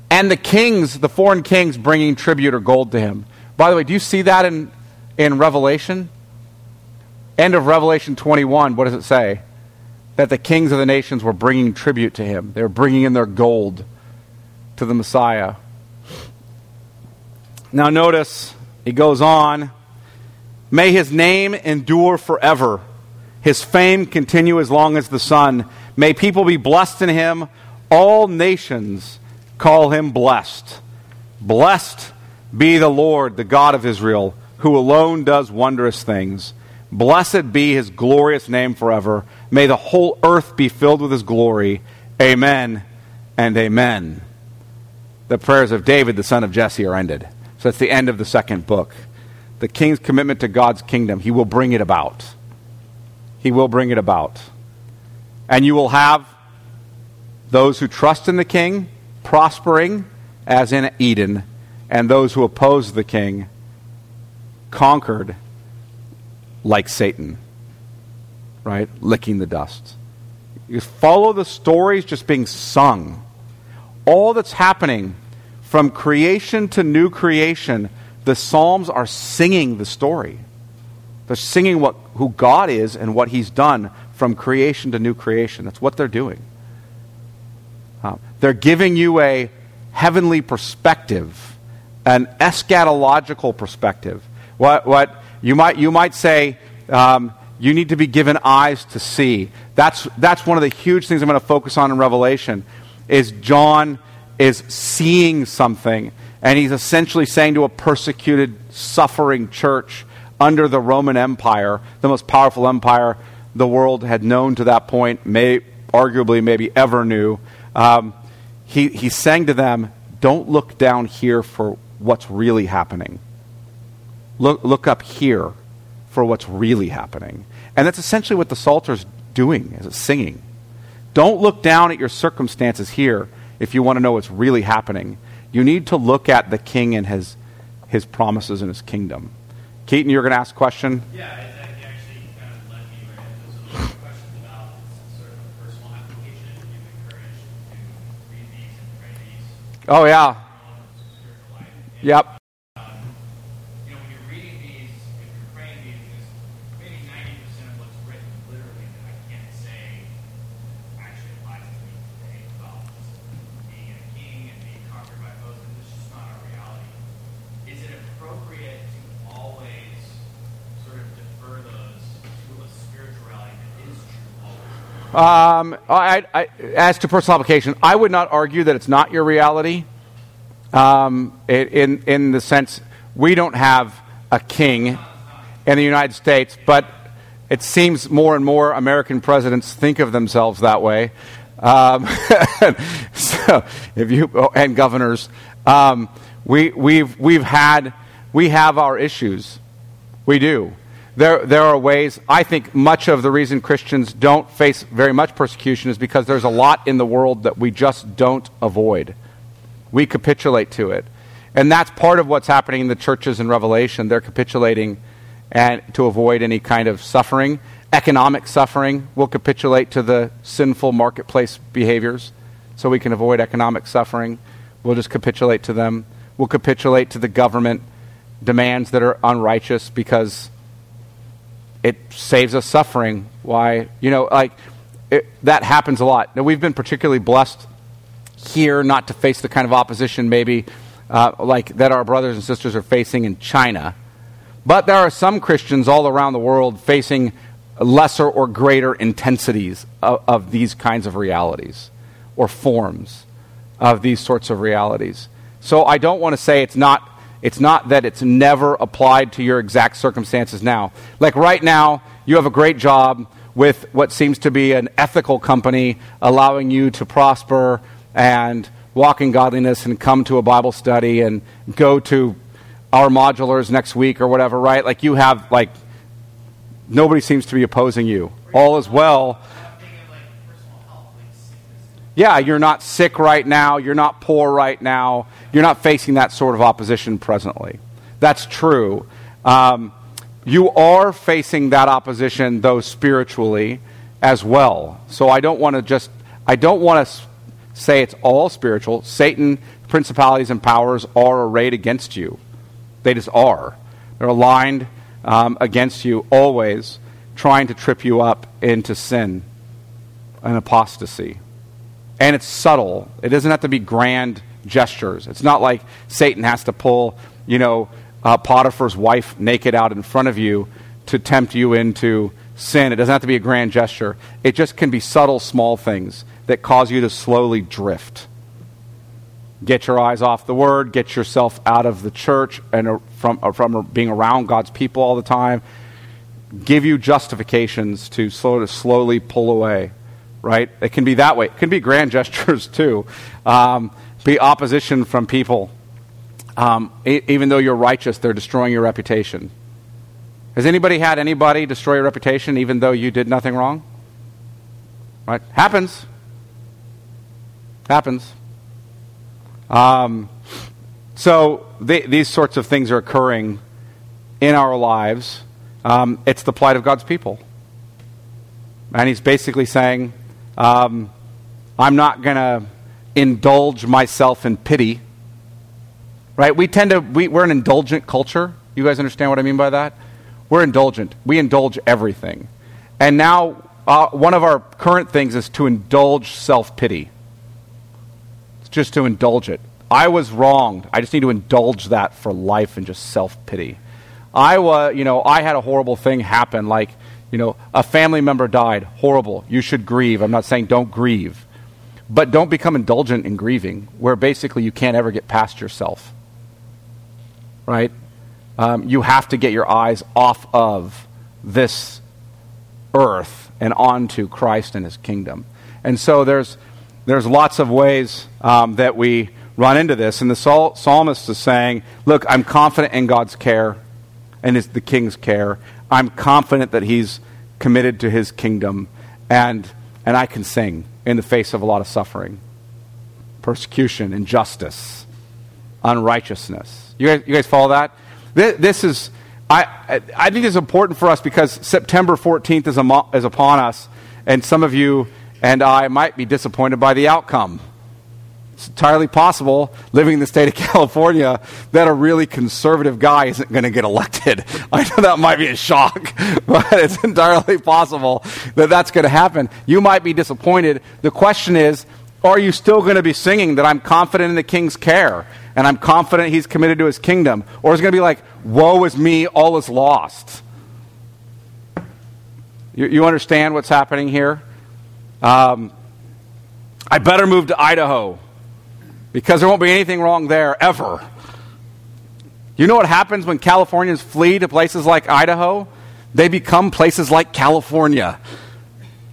And the kings, the foreign kings, bringing tribute or gold to him. By the way, do you see that in, in Revelation? End of Revelation 21, what does it say? That the kings of the nations were bringing tribute to him. They were bringing in their gold to the Messiah. Now, notice he goes on May his name endure forever, his fame continue as long as the sun. May people be blessed in him. All nations call him blessed. Blessed be the Lord, the God of Israel, who alone does wondrous things. Blessed be his glorious name forever. May the whole earth be filled with his glory. Amen and amen the prayers of David, the son of Jesse, are ended. So that's the end of the second book. The king's commitment to God's kingdom, he will bring it about. He will bring it about. And you will have those who trust in the king prospering as in Eden, and those who oppose the king conquered like Satan, right? Licking the dust. You follow the stories just being sung all that's happening from creation to new creation, the Psalms are singing the story. They're singing what, who God is and what He's done from creation to new creation. That's what they're doing. Uh, they're giving you a heavenly perspective, an eschatological perspective. What, what you, might, you might say, um, you need to be given eyes to see. That's, that's one of the huge things I'm going to focus on in Revelation is John is seeing something. And he's essentially saying to a persecuted, suffering church under the Roman Empire, the most powerful empire the world had known to that point, may, arguably maybe ever knew, um, he, he's saying to them, don't look down here for what's really happening. Look, look up here for what's really happening. And that's essentially what the Psalter's doing, is it's singing. Don't look down at your circumstances here if you want to know what's really happening. You need to look at the king and his, his promises and his kingdom. Keaton, you're going to ask a question? Yeah. Oh, yeah. Yep. Um, I, I, as to personal application, I would not argue that it's not your reality. Um, in in the sense we don't have a king in the United States, but it seems more and more American presidents think of themselves that way. Um, so if you oh, and governors, um, we we've we've had we have our issues. We do there, there are ways, I think much of the reason Christians don't face very much persecution is because there's a lot in the world that we just don't avoid. We capitulate to it. And that's part of what's happening in the churches in Revelation. They're capitulating and to avoid any kind of suffering. Economic suffering will capitulate to the sinful marketplace behaviors so we can avoid economic suffering. We'll just capitulate to them. We'll capitulate to the government demands that are unrighteous because it saves us suffering. Why, you know, like it, that happens a lot. Now, we've been particularly blessed here not to face the kind of opposition maybe uh, like that our brothers and sisters are facing in China. But there are some Christians all around the world facing lesser or greater intensities of, of these kinds of realities or forms of these sorts of realities. So I don't want to say it's not it's not that it's never applied to your exact circumstances now. Like right now, you have a great job with what seems to be an ethical company allowing you to prosper and walk in godliness and come to a Bible study and go to our modulars next week or whatever, right? Like you have, like, nobody seems to be opposing you. All is well yeah, you're not sick right now, you're not poor right now, you're not facing that sort of opposition presently. That's true. Um, you are facing that opposition, though, spiritually as well. So I don't want to just, I don't want to say it's all spiritual. Satan, principalities, and powers are arrayed against you. They just are. They're aligned um, against you always, trying to trip you up into sin and apostasy. And it's subtle. It doesn't have to be grand gestures. It's not like Satan has to pull, you know, uh, Potiphar's wife naked out in front of you to tempt you into sin. It doesn't have to be a grand gesture. It just can be subtle, small things that cause you to slowly drift. Get your eyes off the word, get yourself out of the church and from, uh, from being around God's people all the time. Give you justifications to, sort of slowly pull away right? It can be that way. It can be grand gestures too. Um, be opposition from people. Um, e- even though you're righteous, they're destroying your reputation. Has anybody had anybody destroy your reputation even though you did nothing wrong? Right? Happens. Happens. Um, so these sorts of things are occurring in our lives. Um, it's the plight of God's people. And he's basically saying, um, I'm not going to indulge myself in pity. Right? We tend to, we, we're an indulgent culture. You guys understand what I mean by that? We're indulgent. We indulge everything. And now, uh, one of our current things is to indulge self pity. It's just to indulge it. I was wronged. I just need to indulge that for life and just self pity. I was, you know, I had a horrible thing happen. Like, you know, a family member died. Horrible. You should grieve. I'm not saying don't grieve. But don't become indulgent in grieving, where basically you can't ever get past yourself. right? Um, you have to get your eyes off of this earth and onto Christ and his kingdom. And so there's, there's lots of ways um, that we run into this. And the psalmist is saying, Look, I'm confident in God's care and his, the king's care. I'm confident that he's committed to his kingdom. And, and I can sing in the face of a lot of suffering, persecution, injustice, unrighteousness. You guys, you guys follow that? This, this is, I, I think it's important for us because September 14th is, is upon us, and some of you and I might be disappointed by the outcome. It's entirely possible, living in the state of California, that a really conservative guy isn't going to get elected. I know that might be a shock, but it's entirely possible that that's going to happen. You might be disappointed. The question is, are you still going to be singing that I'm confident in the king's care and I'm confident he's committed to his kingdom? Or is it going to be like, woe is me, all is lost? You, you understand what's happening here? Um, I better move to Idaho because there won't be anything wrong there ever. You know what happens when Californians flee to places like Idaho? They become places like California.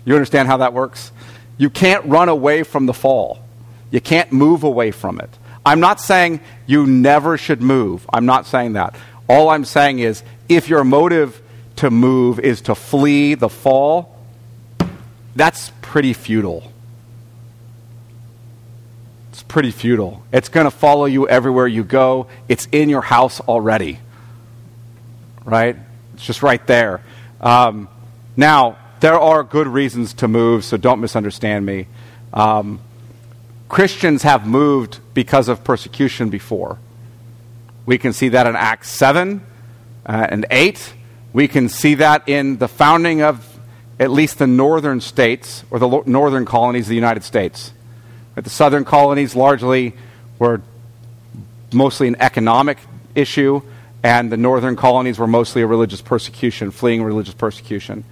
You understand how that works? You can't run away from the fall. You can't move away from it. I'm not saying you never should move. I'm not saying that. All I'm saying is if your motive to move is to flee the fall, that's pretty futile pretty futile. It's going to follow you everywhere you go. It's in your house already. Right? It's just right there. Um, now, there are good reasons to move, so don't misunderstand me. Um, Christians have moved because of persecution before. We can see that in Acts 7 uh, and 8. We can see that in the founding of at least the northern states or the northern colonies of the United States. The southern colonies largely were mostly an economic issue, and the northern colonies were mostly a religious persecution, fleeing religious persecution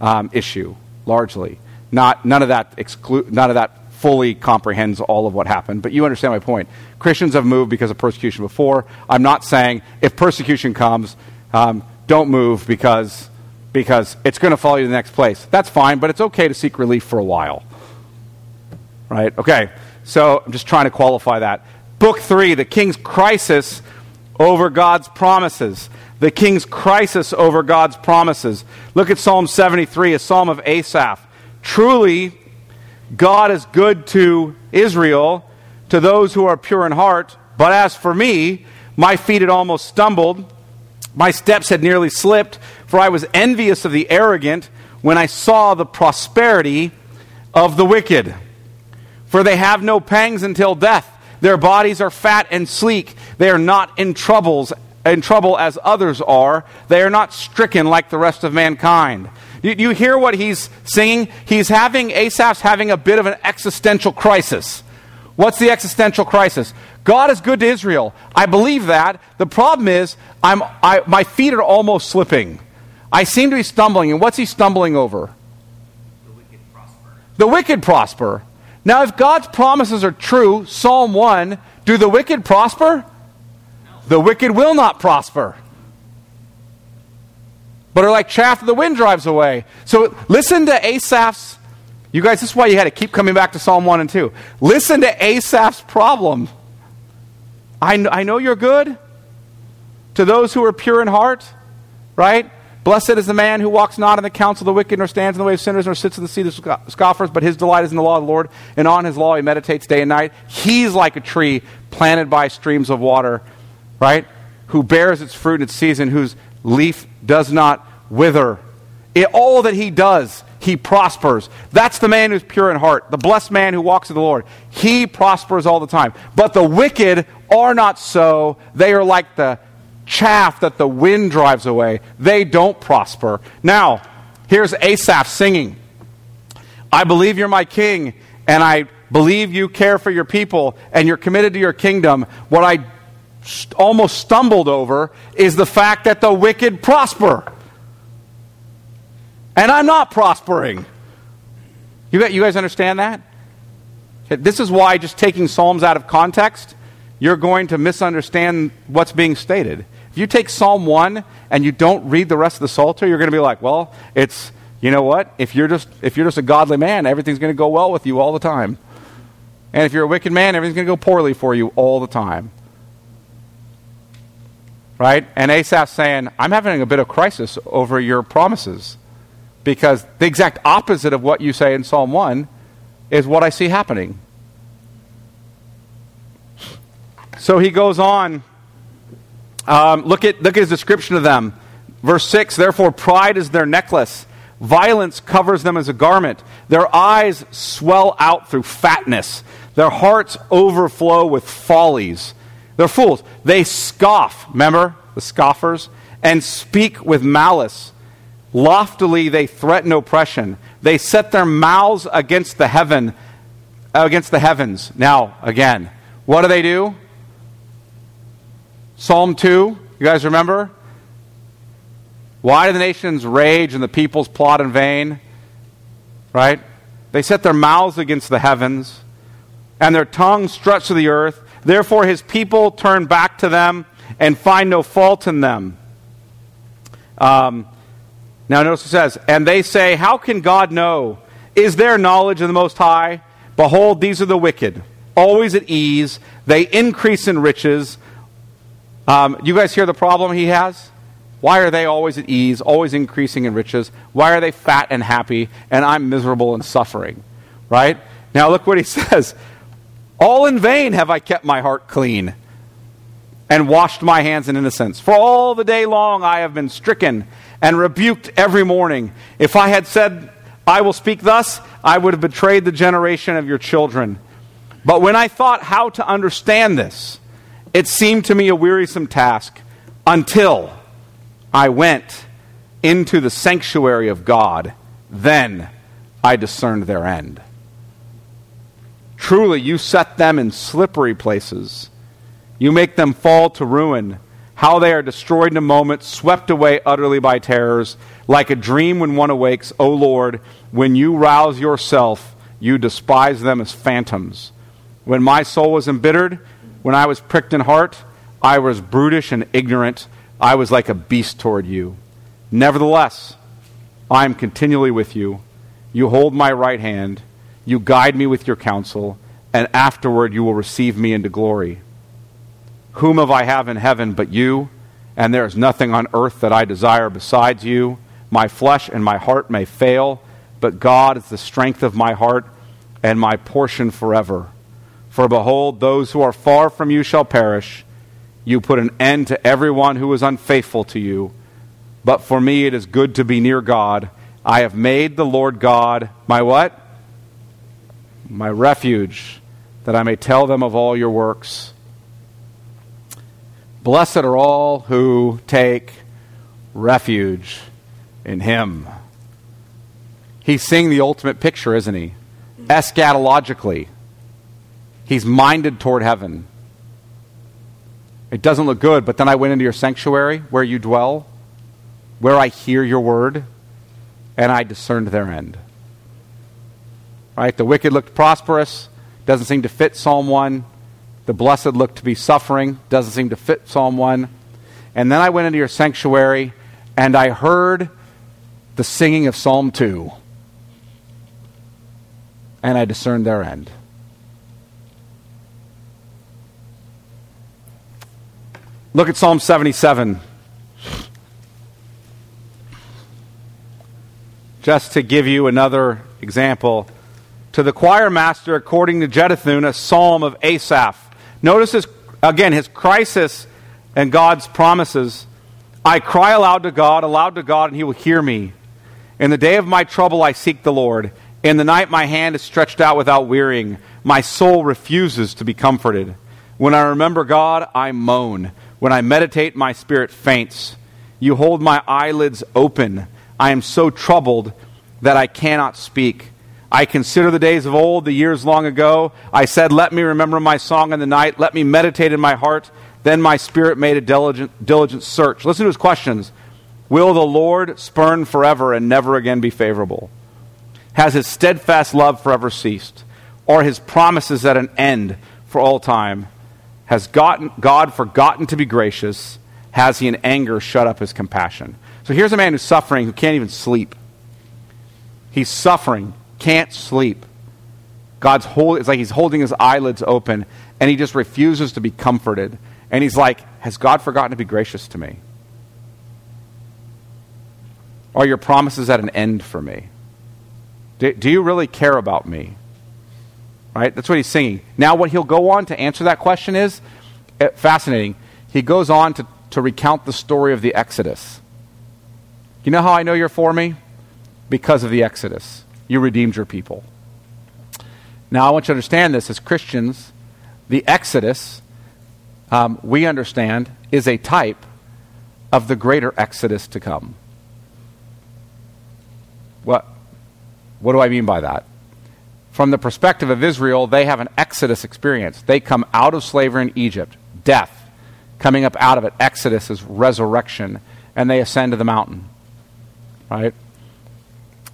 um, issue, largely. Not, none, of that exclu- none of that fully comprehends all of what happened, but you understand my point. Christians have moved because of persecution before. I'm not saying if persecution comes, um, don't move because, because it's going to follow you to the next place. That's fine, but it's okay to seek relief for a while right? Okay, so I'm just trying to qualify that. Book three, the king's crisis over God's promises. The king's crisis over God's promises. Look at Psalm 73, a psalm of Asaph. Truly, God is good to Israel, to those who are pure in heart. But as for me, my feet had almost stumbled, my steps had nearly slipped, for I was envious of the arrogant when I saw the prosperity of the wicked. For they have no pangs until death. Their bodies are fat and sleek. They are not in troubles in trouble as others are. They are not stricken like the rest of mankind. You, you hear what he's singing? He's having Asaph's having a bit of an existential crisis. What's the existential crisis? God is good to Israel. I believe that. The problem is, I'm, I, my feet are almost slipping. I seem to be stumbling. And what's he stumbling over? The wicked prosper. The wicked prosper. Now, if God's promises are true, Psalm 1, do the wicked prosper? The wicked will not prosper. But are like chaff that the wind drives away. So listen to Asaph's. You guys, this is why you had to keep coming back to Psalm 1 and 2. Listen to Asaph's problem. I, I know you're good to those who are pure in heart, right? Blessed is the man who walks not in the counsel of the wicked, nor stands in the way of sinners, nor sits in the seat of scoffers, but his delight is in the law of the Lord, and on his law he meditates day and night. He's like a tree planted by streams of water, right? Who bears its fruit in its season, whose leaf does not wither. In all that he does, he prospers. That's the man who's pure in heart, the blessed man who walks with the Lord. He prospers all the time. But the wicked are not so. They are like the chaff that the wind drives away. They don't prosper. Now, here's Asaph singing I believe you're my king, and I believe you care for your people, and you're committed to your kingdom. What I st- almost stumbled over is the fact that the wicked prosper. And I'm not prospering. You, you guys understand that? This is why just taking Psalms out of context you're going to misunderstand what's being stated. If you take Psalm 1 and you don't read the rest of the Psalter, you're going to be like, well, it's, you know what? If you're just, if you're just a godly man, everything's going to go well with you all the time. And if you're a wicked man, everything's going to go poorly for you all the time. Right? And Asaph's saying, I'm having a bit of crisis over your promises. Because the exact opposite of what you say in Psalm 1 is what I see happening. So he goes on. Um, look, at, look at his description of them. Verse 6 Therefore, pride is their necklace, violence covers them as a garment. Their eyes swell out through fatness, their hearts overflow with follies. They're fools. They scoff, remember the scoffers, and speak with malice. Loftily they threaten oppression. They set their mouths against the heaven, against the heavens. Now, again, what do they do? Psalm 2, you guys remember? Why do the nations rage and the peoples plot in vain? Right? They set their mouths against the heavens, and their tongue struts to the earth. Therefore, his people turn back to them and find no fault in them. Um, now, notice it says, And they say, How can God know? Is there knowledge in the Most High? Behold, these are the wicked, always at ease. They increase in riches. Um, you guys hear the problem he has? Why are they always at ease, always increasing in riches? Why are they fat and happy, and I'm miserable and suffering? Right? Now, look what he says. All in vain have I kept my heart clean and washed my hands in innocence. For all the day long I have been stricken and rebuked every morning. If I had said, I will speak thus, I would have betrayed the generation of your children. But when I thought how to understand this, it seemed to me a wearisome task until I went into the sanctuary of God. Then I discerned their end. Truly, you set them in slippery places. You make them fall to ruin. How they are destroyed in a moment, swept away utterly by terrors, like a dream when one awakes. O Lord, when you rouse yourself, you despise them as phantoms. When my soul was embittered, when I was pricked in heart, I was brutish and ignorant. I was like a beast toward you. Nevertheless, I am continually with you. You hold my right hand. You guide me with your counsel, and afterward you will receive me into glory. Whom have I have in heaven but you? And there is nothing on earth that I desire besides you. My flesh and my heart may fail, but God is the strength of my heart and my portion forever. For behold, those who are far from you shall perish. You put an end to everyone who is unfaithful to you. But for me it is good to be near God. I have made the Lord God my what? My refuge, that I may tell them of all your works. Blessed are all who take refuge in him. He's seeing the ultimate picture, isn't he? Eschatologically. He's minded toward heaven. It doesn't look good, but then I went into your sanctuary where you dwell, where I hear your word, and I discerned their end. Right? The wicked looked prosperous, doesn't seem to fit Psalm 1. The blessed looked to be suffering, doesn't seem to fit Psalm 1. And then I went into your sanctuary and I heard the singing of Psalm 2. And I discerned their end. Look at Psalm 77. Just to give you another example. To the choir master, according to Jeduthun, a psalm of Asaph. Notice his, again his crisis and God's promises. I cry aloud to God, aloud to God, and he will hear me. In the day of my trouble, I seek the Lord. In the night, my hand is stretched out without wearying. My soul refuses to be comforted. When I remember God, I moan. When I meditate, my spirit faints. You hold my eyelids open. I am so troubled that I cannot speak. I consider the days of old, the years long ago. I said, Let me remember my song in the night. Let me meditate in my heart. Then my spirit made a diligent, diligent search. Listen to his questions. Will the Lord spurn forever and never again be favorable? Has his steadfast love forever ceased? Or his promises at an end for all time? Has God forgotten to be gracious? Has he in anger shut up his compassion? So here's a man who's suffering who can't even sleep. He's suffering, can't sleep. God's hold, it's like he's holding his eyelids open and he just refuses to be comforted. And he's like, Has God forgotten to be gracious to me? Are your promises at an end for me? Do, do you really care about me? Right? That's what he's singing. Now, what he'll go on to answer that question is uh, fascinating. He goes on to, to recount the story of the Exodus. You know how I know you're for me? Because of the Exodus. You redeemed your people. Now, I want you to understand this as Christians. The Exodus, um, we understand, is a type of the greater Exodus to come. What, what do I mean by that? From the perspective of Israel, they have an Exodus experience. They come out of slavery in Egypt, death. Coming up out of it, Exodus is resurrection, and they ascend to the mountain. Right?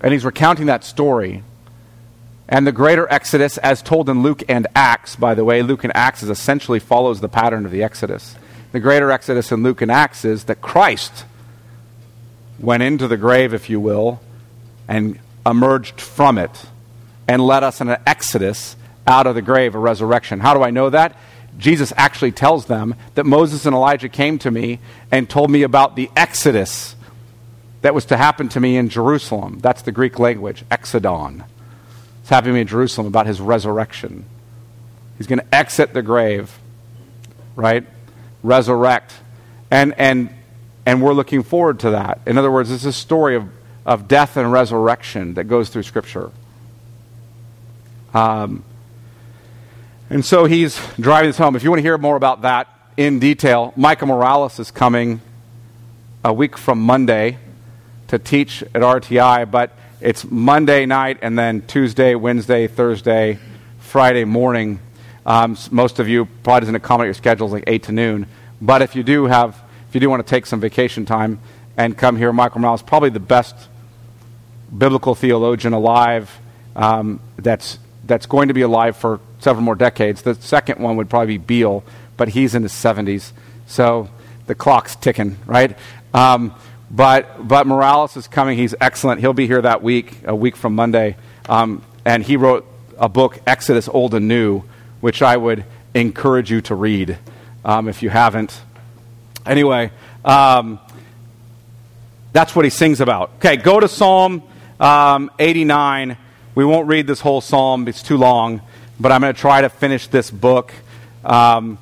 And he's recounting that story. And the greater Exodus, as told in Luke and Acts, by the way, Luke and Acts is essentially follows the pattern of the Exodus. The greater Exodus in Luke and Acts is that Christ went into the grave, if you will, and emerged from it and led us in an exodus out of the grave, a resurrection. How do I know that? Jesus actually tells them that Moses and Elijah came to me and told me about the exodus that was to happen to me in Jerusalem. That's the Greek language, exodon. It's happening to me in Jerusalem about his resurrection. He's going to exit the grave, right? Resurrect. And, and, and we're looking forward to that. In other words, this is a story of of death and resurrection that goes through Scripture. Um, and so he's driving this home. If you want to hear more about that in detail, Michael Morales is coming a week from Monday to teach at RTI, but it's Monday night and then Tuesday, Wednesday, Thursday, Friday morning. Um, most of you probably doesn't accommodate your schedules like 8 to noon. But if you do have, if you do want to take some vacation time and come here, Michael Morales probably the best biblical theologian alive um, that's, that's going to be alive for several more decades. The second one would probably be Beale, but he's in his 70s. So the clock's ticking, right? Um, but, but Morales is coming. He's excellent. He'll be here that week, a week from Monday. Um, and he wrote a book, Exodus Old and New, which I would encourage you to read um, if you haven't. Anyway, um, that's what he sings about. Okay, go to Psalm um, 89. We won't read this whole psalm, it's too long, but I'm going to try to finish this book, um,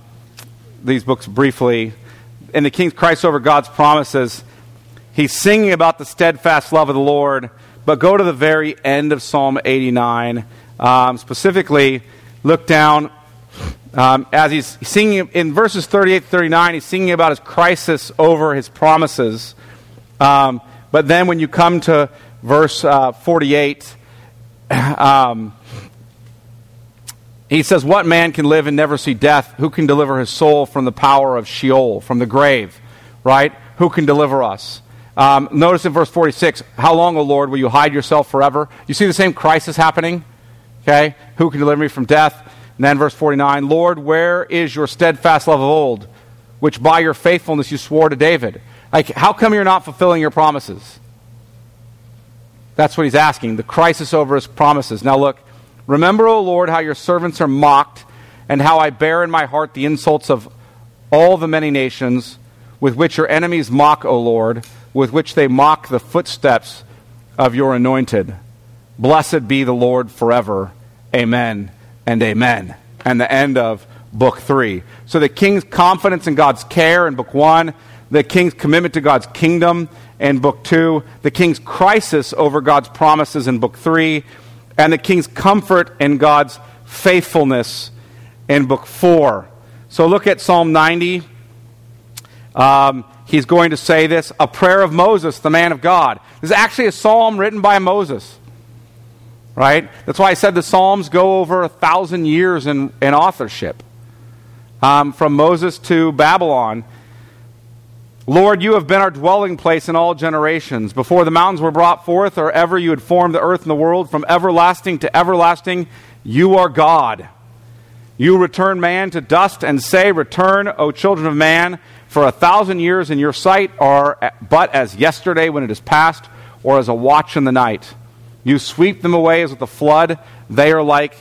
these books briefly. In the King's crisis over God's promises, he's singing about the steadfast love of the Lord, but go to the very end of Psalm 89. Um, specifically, look down um, as he's singing in verses 38 39, he's singing about his crisis over his promises. Um, but then when you come to verse uh, 48, um, he says, What man can live and never see death? Who can deliver his soul from the power of Sheol, from the grave? Right? Who can deliver us? Um, notice in verse 46, How long, O Lord, will you hide yourself forever? You see the same crisis happening? Okay? Who can deliver me from death? And then verse 49, Lord, where is your steadfast love of old, which by your faithfulness you swore to David? Like, how come you're not fulfilling your promises? That's what he's asking the crisis over his promises. Now, look, remember, O Lord, how your servants are mocked, and how I bear in my heart the insults of all the many nations with which your enemies mock, O Lord, with which they mock the footsteps of your anointed. Blessed be the Lord forever. Amen and amen. And the end of book three. So the king's confidence in God's care in book one, the king's commitment to God's kingdom in Book 2, the king's crisis over God's promises in Book 3, and the king's comfort in God's faithfulness in Book 4. So look at Psalm 90. Um, he's going to say this a prayer of Moses, the man of God. This is actually a psalm written by Moses. Right? That's why I said the Psalms go over a thousand years in, in authorship. Um, from Moses to Babylon. Lord, you have been our dwelling place in all generations. Before the mountains were brought forth, or ever you had formed the earth and the world, from everlasting to everlasting, you are God. You return man to dust and say, Return, O children of man, for a thousand years in your sight are but as yesterday when it is past, or as a watch in the night. You sweep them away as with a flood. They are like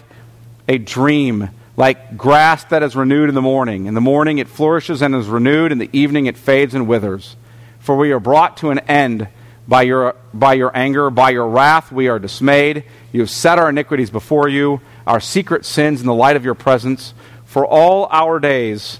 a dream, like grass that is renewed in the morning. In the morning it flourishes and is renewed, in the evening it fades and withers. For we are brought to an end by your, by your anger, by your wrath we are dismayed. You have set our iniquities before you our secret sins in the light of your presence. For all our days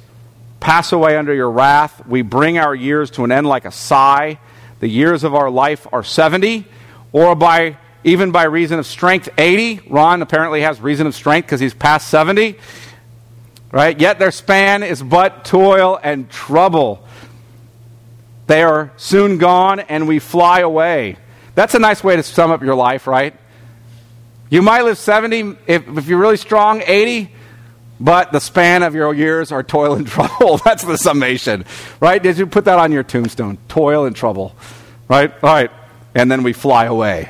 pass away under your wrath. We bring our years to an end like a sigh. The years of our life are 70, or by even by reason of strength 80. Ron apparently has reason of strength because he's past 70. Right? Yet their span is but toil and trouble. They are soon gone and we fly away. That's a nice way to sum up your life, right? You might live 70 if, if you're really strong, 80, but the span of your years are toil and trouble. That's the summation, right? Did you put that on your tombstone? Toil and trouble, right? All right. And then we fly away.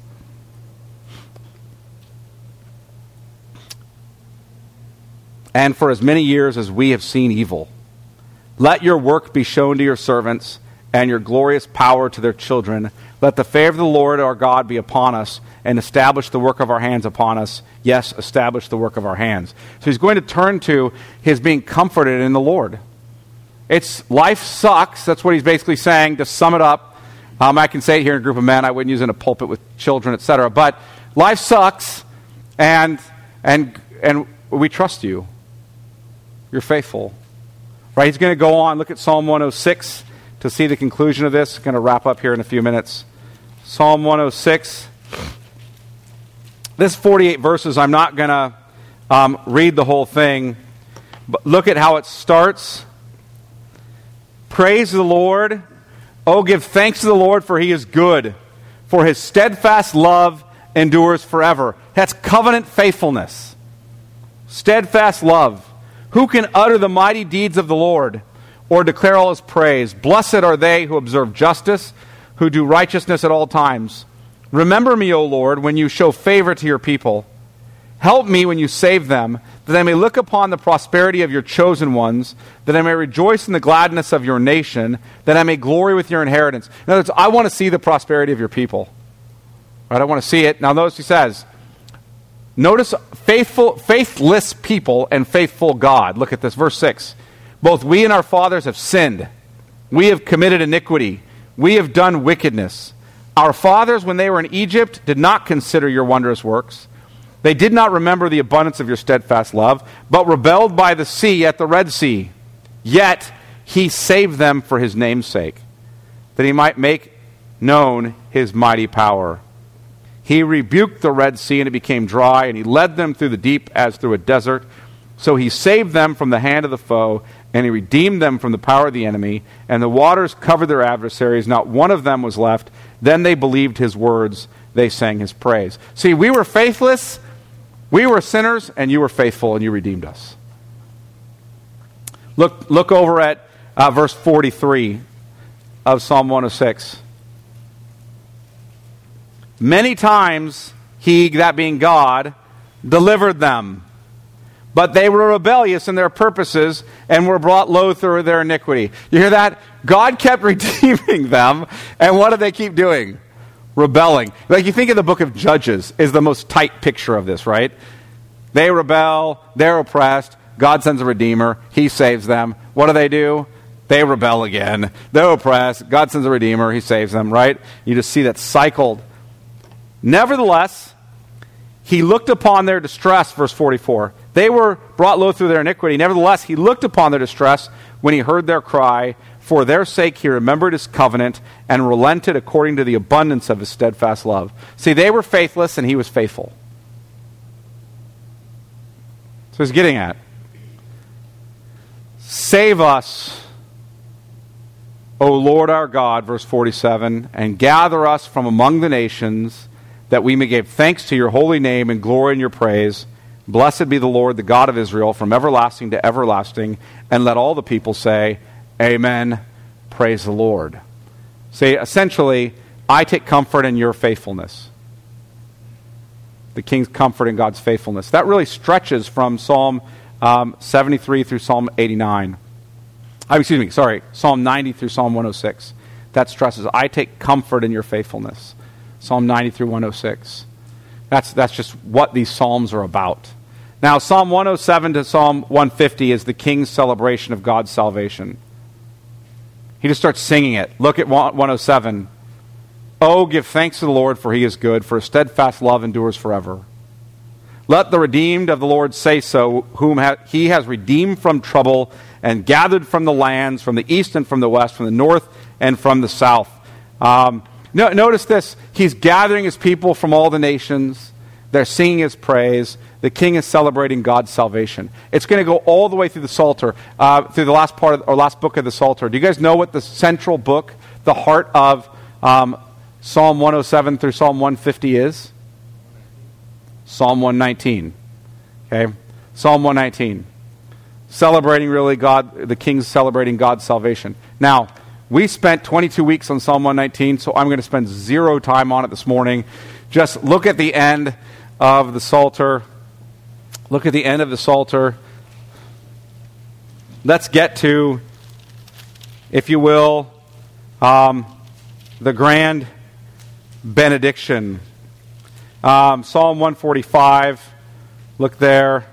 And for as many years as we have seen evil. Let your work be shown to your servants and your glorious power to their children. Let the favor of the Lord our God be upon us and establish the work of our hands upon us. Yes, establish the work of our hands. So he's going to turn to his being comforted in the Lord. It's life sucks. That's what he's basically saying. To sum it up, um, I can say it here in a group of men. I wouldn't use it in a pulpit with children, etc. But life sucks, and and and we trust you. You're faithful, right? He's going to go on. Look at Psalm 106 to see the conclusion of this. going to wrap up here in a few minutes. Psalm 106. This 48 verses, I'm not going to um, read the whole thing, but look at how it starts. Praise the Lord. Oh, give thanks to the Lord, for he is good, for his steadfast love endures forever. That's covenant faithfulness. Steadfast love. Who can utter the mighty deeds of the Lord or declare all his praise? Blessed are they who observe justice who do righteousness at all times. Remember me, O Lord, when you show favor to your people. Help me when you save them, that I may look upon the prosperity of your chosen ones, that I may rejoice in the gladness of your nation, that I may glory with your inheritance. In other words, I want to see the prosperity of your people. Right? I want to see it. Now notice he says, notice faithful, faithless people and faithful God. Look at this, verse 6. Both we and our fathers have sinned. We have committed iniquity. We have done wickedness. Our fathers, when they were in Egypt, did not consider your wondrous works. They did not remember the abundance of your steadfast love, but rebelled by the sea at the Red Sea. Yet he saved them for his name's sake, that he might make known his mighty power. He rebuked the Red Sea, and it became dry, and he led them through the deep as through a desert. So he saved them from the hand of the foe and he redeemed them from the power of the enemy, and the waters covered their adversaries. Not one of them was left. Then they believed his words. They sang his praise. See, we were faithless, we were sinners, and you were faithful, and you redeemed us. Look, look over at uh, verse 43 of Psalm 106. Many times he, that being God, delivered them but they were rebellious in their purposes and were brought low through their iniquity. You hear that? God kept redeeming them, and what did they keep doing? Rebelling. Like you think of the book of Judges is the most tight picture of this, right? They rebel, they're oppressed, God sends a redeemer, he saves them. What do they do? They rebel again. They're oppressed, God sends a redeemer, he saves them, right? You just see that cycled. Nevertheless, he looked upon their distress, verse 44 they were brought low through their iniquity. Nevertheless, he looked upon their distress when he heard their cry. For their sake, he remembered his covenant and relented according to the abundance of his steadfast love. See, they were faithless and he was faithful. So he's getting at. Save us, O Lord our God, verse 47, and gather us from among the nations, that we may give thanks to your holy name and glory in your praise. Blessed be the Lord, the God of Israel, from everlasting to everlasting. And let all the people say, Amen. Praise the Lord. Say, essentially, I take comfort in your faithfulness. The king's comfort in God's faithfulness. That really stretches from Psalm um, 73 through Psalm 89. Uh, excuse me, sorry, Psalm 90 through Psalm 106. That stresses, I take comfort in your faithfulness. Psalm 90 through 106. That's, that's just what these Psalms are about. Now, Psalm 107 to Psalm 150 is the king's celebration of God's salvation. He just starts singing it. Look at 107. Oh, give thanks to the Lord, for he is good, for his steadfast love endures forever. Let the redeemed of the Lord say so, whom he has redeemed from trouble and gathered from the lands, from the east and from the west, from the north and from the south. Um, no, notice this. He's gathering his people from all the nations. They're singing his praise. The king is celebrating God's salvation. It's going to go all the way through the Psalter, uh, through the last part of, or last book of the Psalter. Do you guys know what the central book, the heart of um, Psalm 107 through Psalm 150 is? Psalm 119. Okay? Psalm 119. Celebrating really God, the king's celebrating God's salvation. Now, we spent 22 weeks on Psalm 119, so I'm going to spend zero time on it this morning. Just look at the end of the Psalter. Look at the end of the Psalter. Let's get to, if you will, um, the grand benediction um, Psalm 145, look there.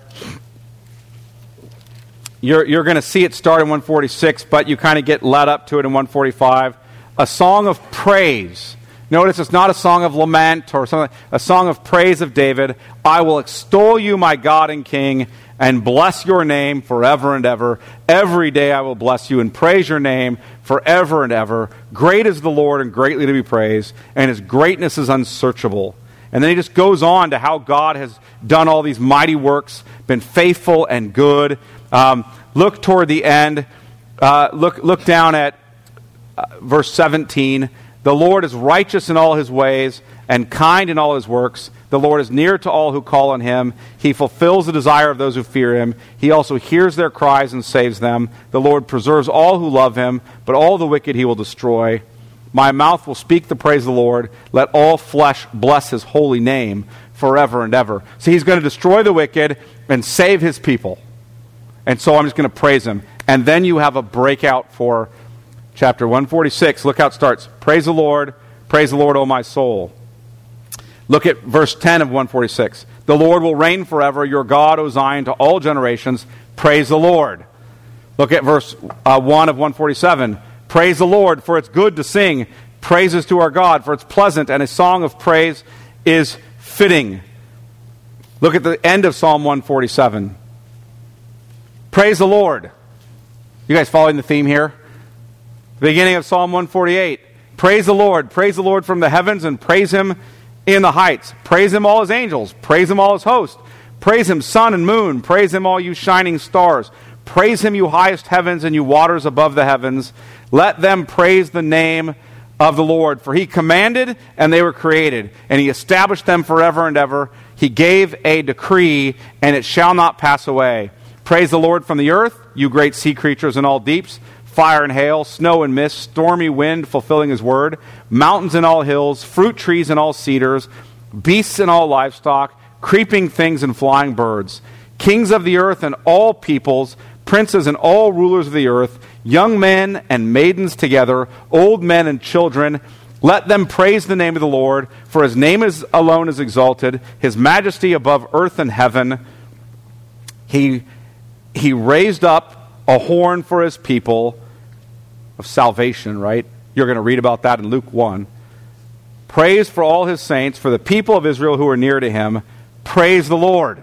You're, you're going to see it start in 146, but you kind of get led up to it in 145. A song of praise. Notice it's not a song of lament or something, a song of praise of David. I will extol you, my God and King, and bless your name forever and ever. Every day I will bless you and praise your name forever and ever. Great is the Lord and greatly to be praised, and his greatness is unsearchable. And then he just goes on to how God has done all these mighty works, been faithful and good. Um, look toward the end. Uh, look, look down at uh, verse 17. The Lord is righteous in all his ways and kind in all his works. The Lord is near to all who call on him. He fulfills the desire of those who fear him. He also hears their cries and saves them. The Lord preserves all who love him, but all the wicked he will destroy. My mouth will speak the praise of the Lord. Let all flesh bless his holy name forever and ever. So he's going to destroy the wicked and save his people. And so I'm just going to praise him. And then you have a breakout for chapter 146. Look how it starts. Praise the Lord. Praise the Lord, O my soul. Look at verse 10 of 146. The Lord will reign forever. Your God, O Zion, to all generations. Praise the Lord. Look at verse uh, 1 of 147. Praise the Lord, for it's good to sing praises to our God, for it's pleasant, and a song of praise is fitting. Look at the end of Psalm 147. Praise the Lord. You guys following the theme here? The beginning of Psalm 148. Praise the Lord. Praise the Lord from the heavens and praise him in the heights. Praise him, all his angels. Praise him, all his hosts. Praise him, sun and moon. Praise him, all you shining stars. Praise him, you highest heavens and you waters above the heavens. Let them praise the name of the Lord. For he commanded, and they were created, and he established them forever and ever. He gave a decree, and it shall not pass away. Praise the Lord from the earth, you great sea creatures in all deeps, fire and hail, snow and mist, stormy wind fulfilling his word, mountains and all hills, fruit trees and all cedars, beasts and all livestock, creeping things and flying birds, kings of the earth and all peoples, princes and all rulers of the earth young men and maidens together, old men and children. Let them praise the name of the Lord, for his name is alone is exalted, his majesty above earth and heaven. He, he raised up a horn for his people of salvation, right? You're going to read about that in Luke 1. Praise for all his saints, for the people of Israel who are near to him. Praise the Lord.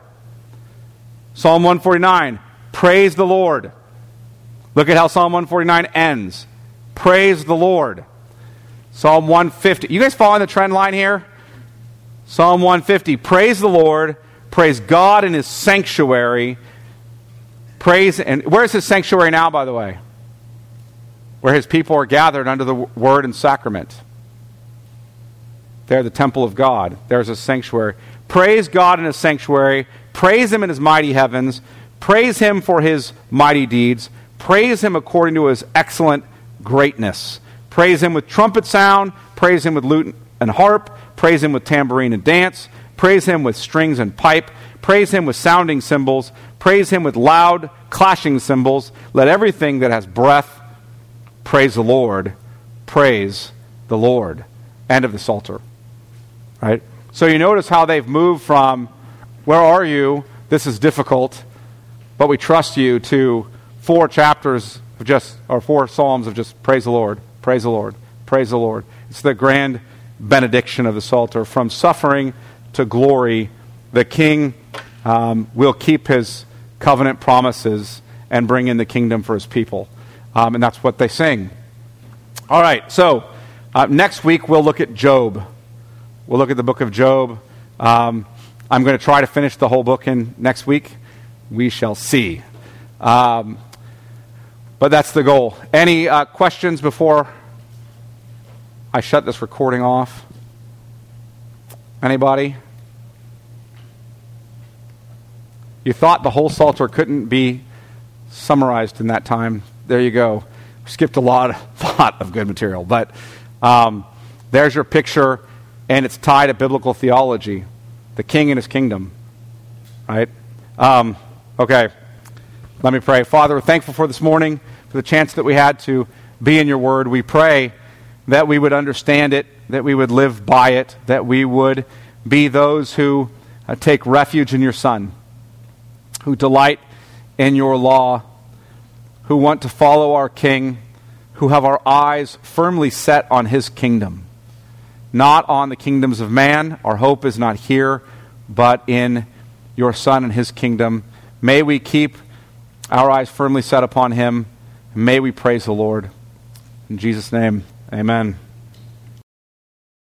Psalm 149. Praise the Lord. Look at how Psalm 149 ends. Praise the Lord. Psalm 150. You guys following the trend line here? Psalm 150. Praise the Lord. Praise God in his sanctuary. Praise, and where's his sanctuary now, by the way? Where his people are gathered under the word and sacrament. There, the temple of God. There's a sanctuary. Praise God in his sanctuary. Praise him in his mighty heavens. Praise him for his mighty deeds. Praise him according to his excellent greatness. Praise him with trumpet sound. Praise him with lute and harp. Praise him with tambourine and dance. Praise him with strings and pipe. Praise him with sounding cymbals. Praise him with loud, clashing cymbals. Let everything that has breath praise the Lord. Praise the Lord. End of the Psalter. Right? So you notice how they've moved from, where are you? This is difficult, but we trust you, to four chapters of just, or four psalms of just praise the Lord, praise the Lord, praise the Lord. It's the grand benediction of the Psalter. From suffering to glory, the king um, will keep his covenant promises and bring in the kingdom for his people. Um, and that's what they sing. All right, so uh, next week we'll look at Job. We'll look at the book of Job. Um, I'm going to try to finish the whole book in next week. We shall see. Um, but that's the goal. Any uh, questions before I shut this recording off? Anybody? You thought the whole Psalter couldn't be summarized in that time. There you go. Skipped a lot, lot of good material. But um, there's your picture, and it's tied to biblical theology the king and his kingdom. Right? Um, okay. Let me pray. Father, we're thankful for this morning, for the chance that we had to be in your word. We pray that we would understand it, that we would live by it, that we would be those who uh, take refuge in your Son who delight in your law, who want to follow our King, who have our eyes firmly set on his kingdom, not on the kingdoms of man. Our hope is not here, but in your Son and his kingdom. May we keep our eyes firmly set upon him. May we praise the Lord. In Jesus' name, amen.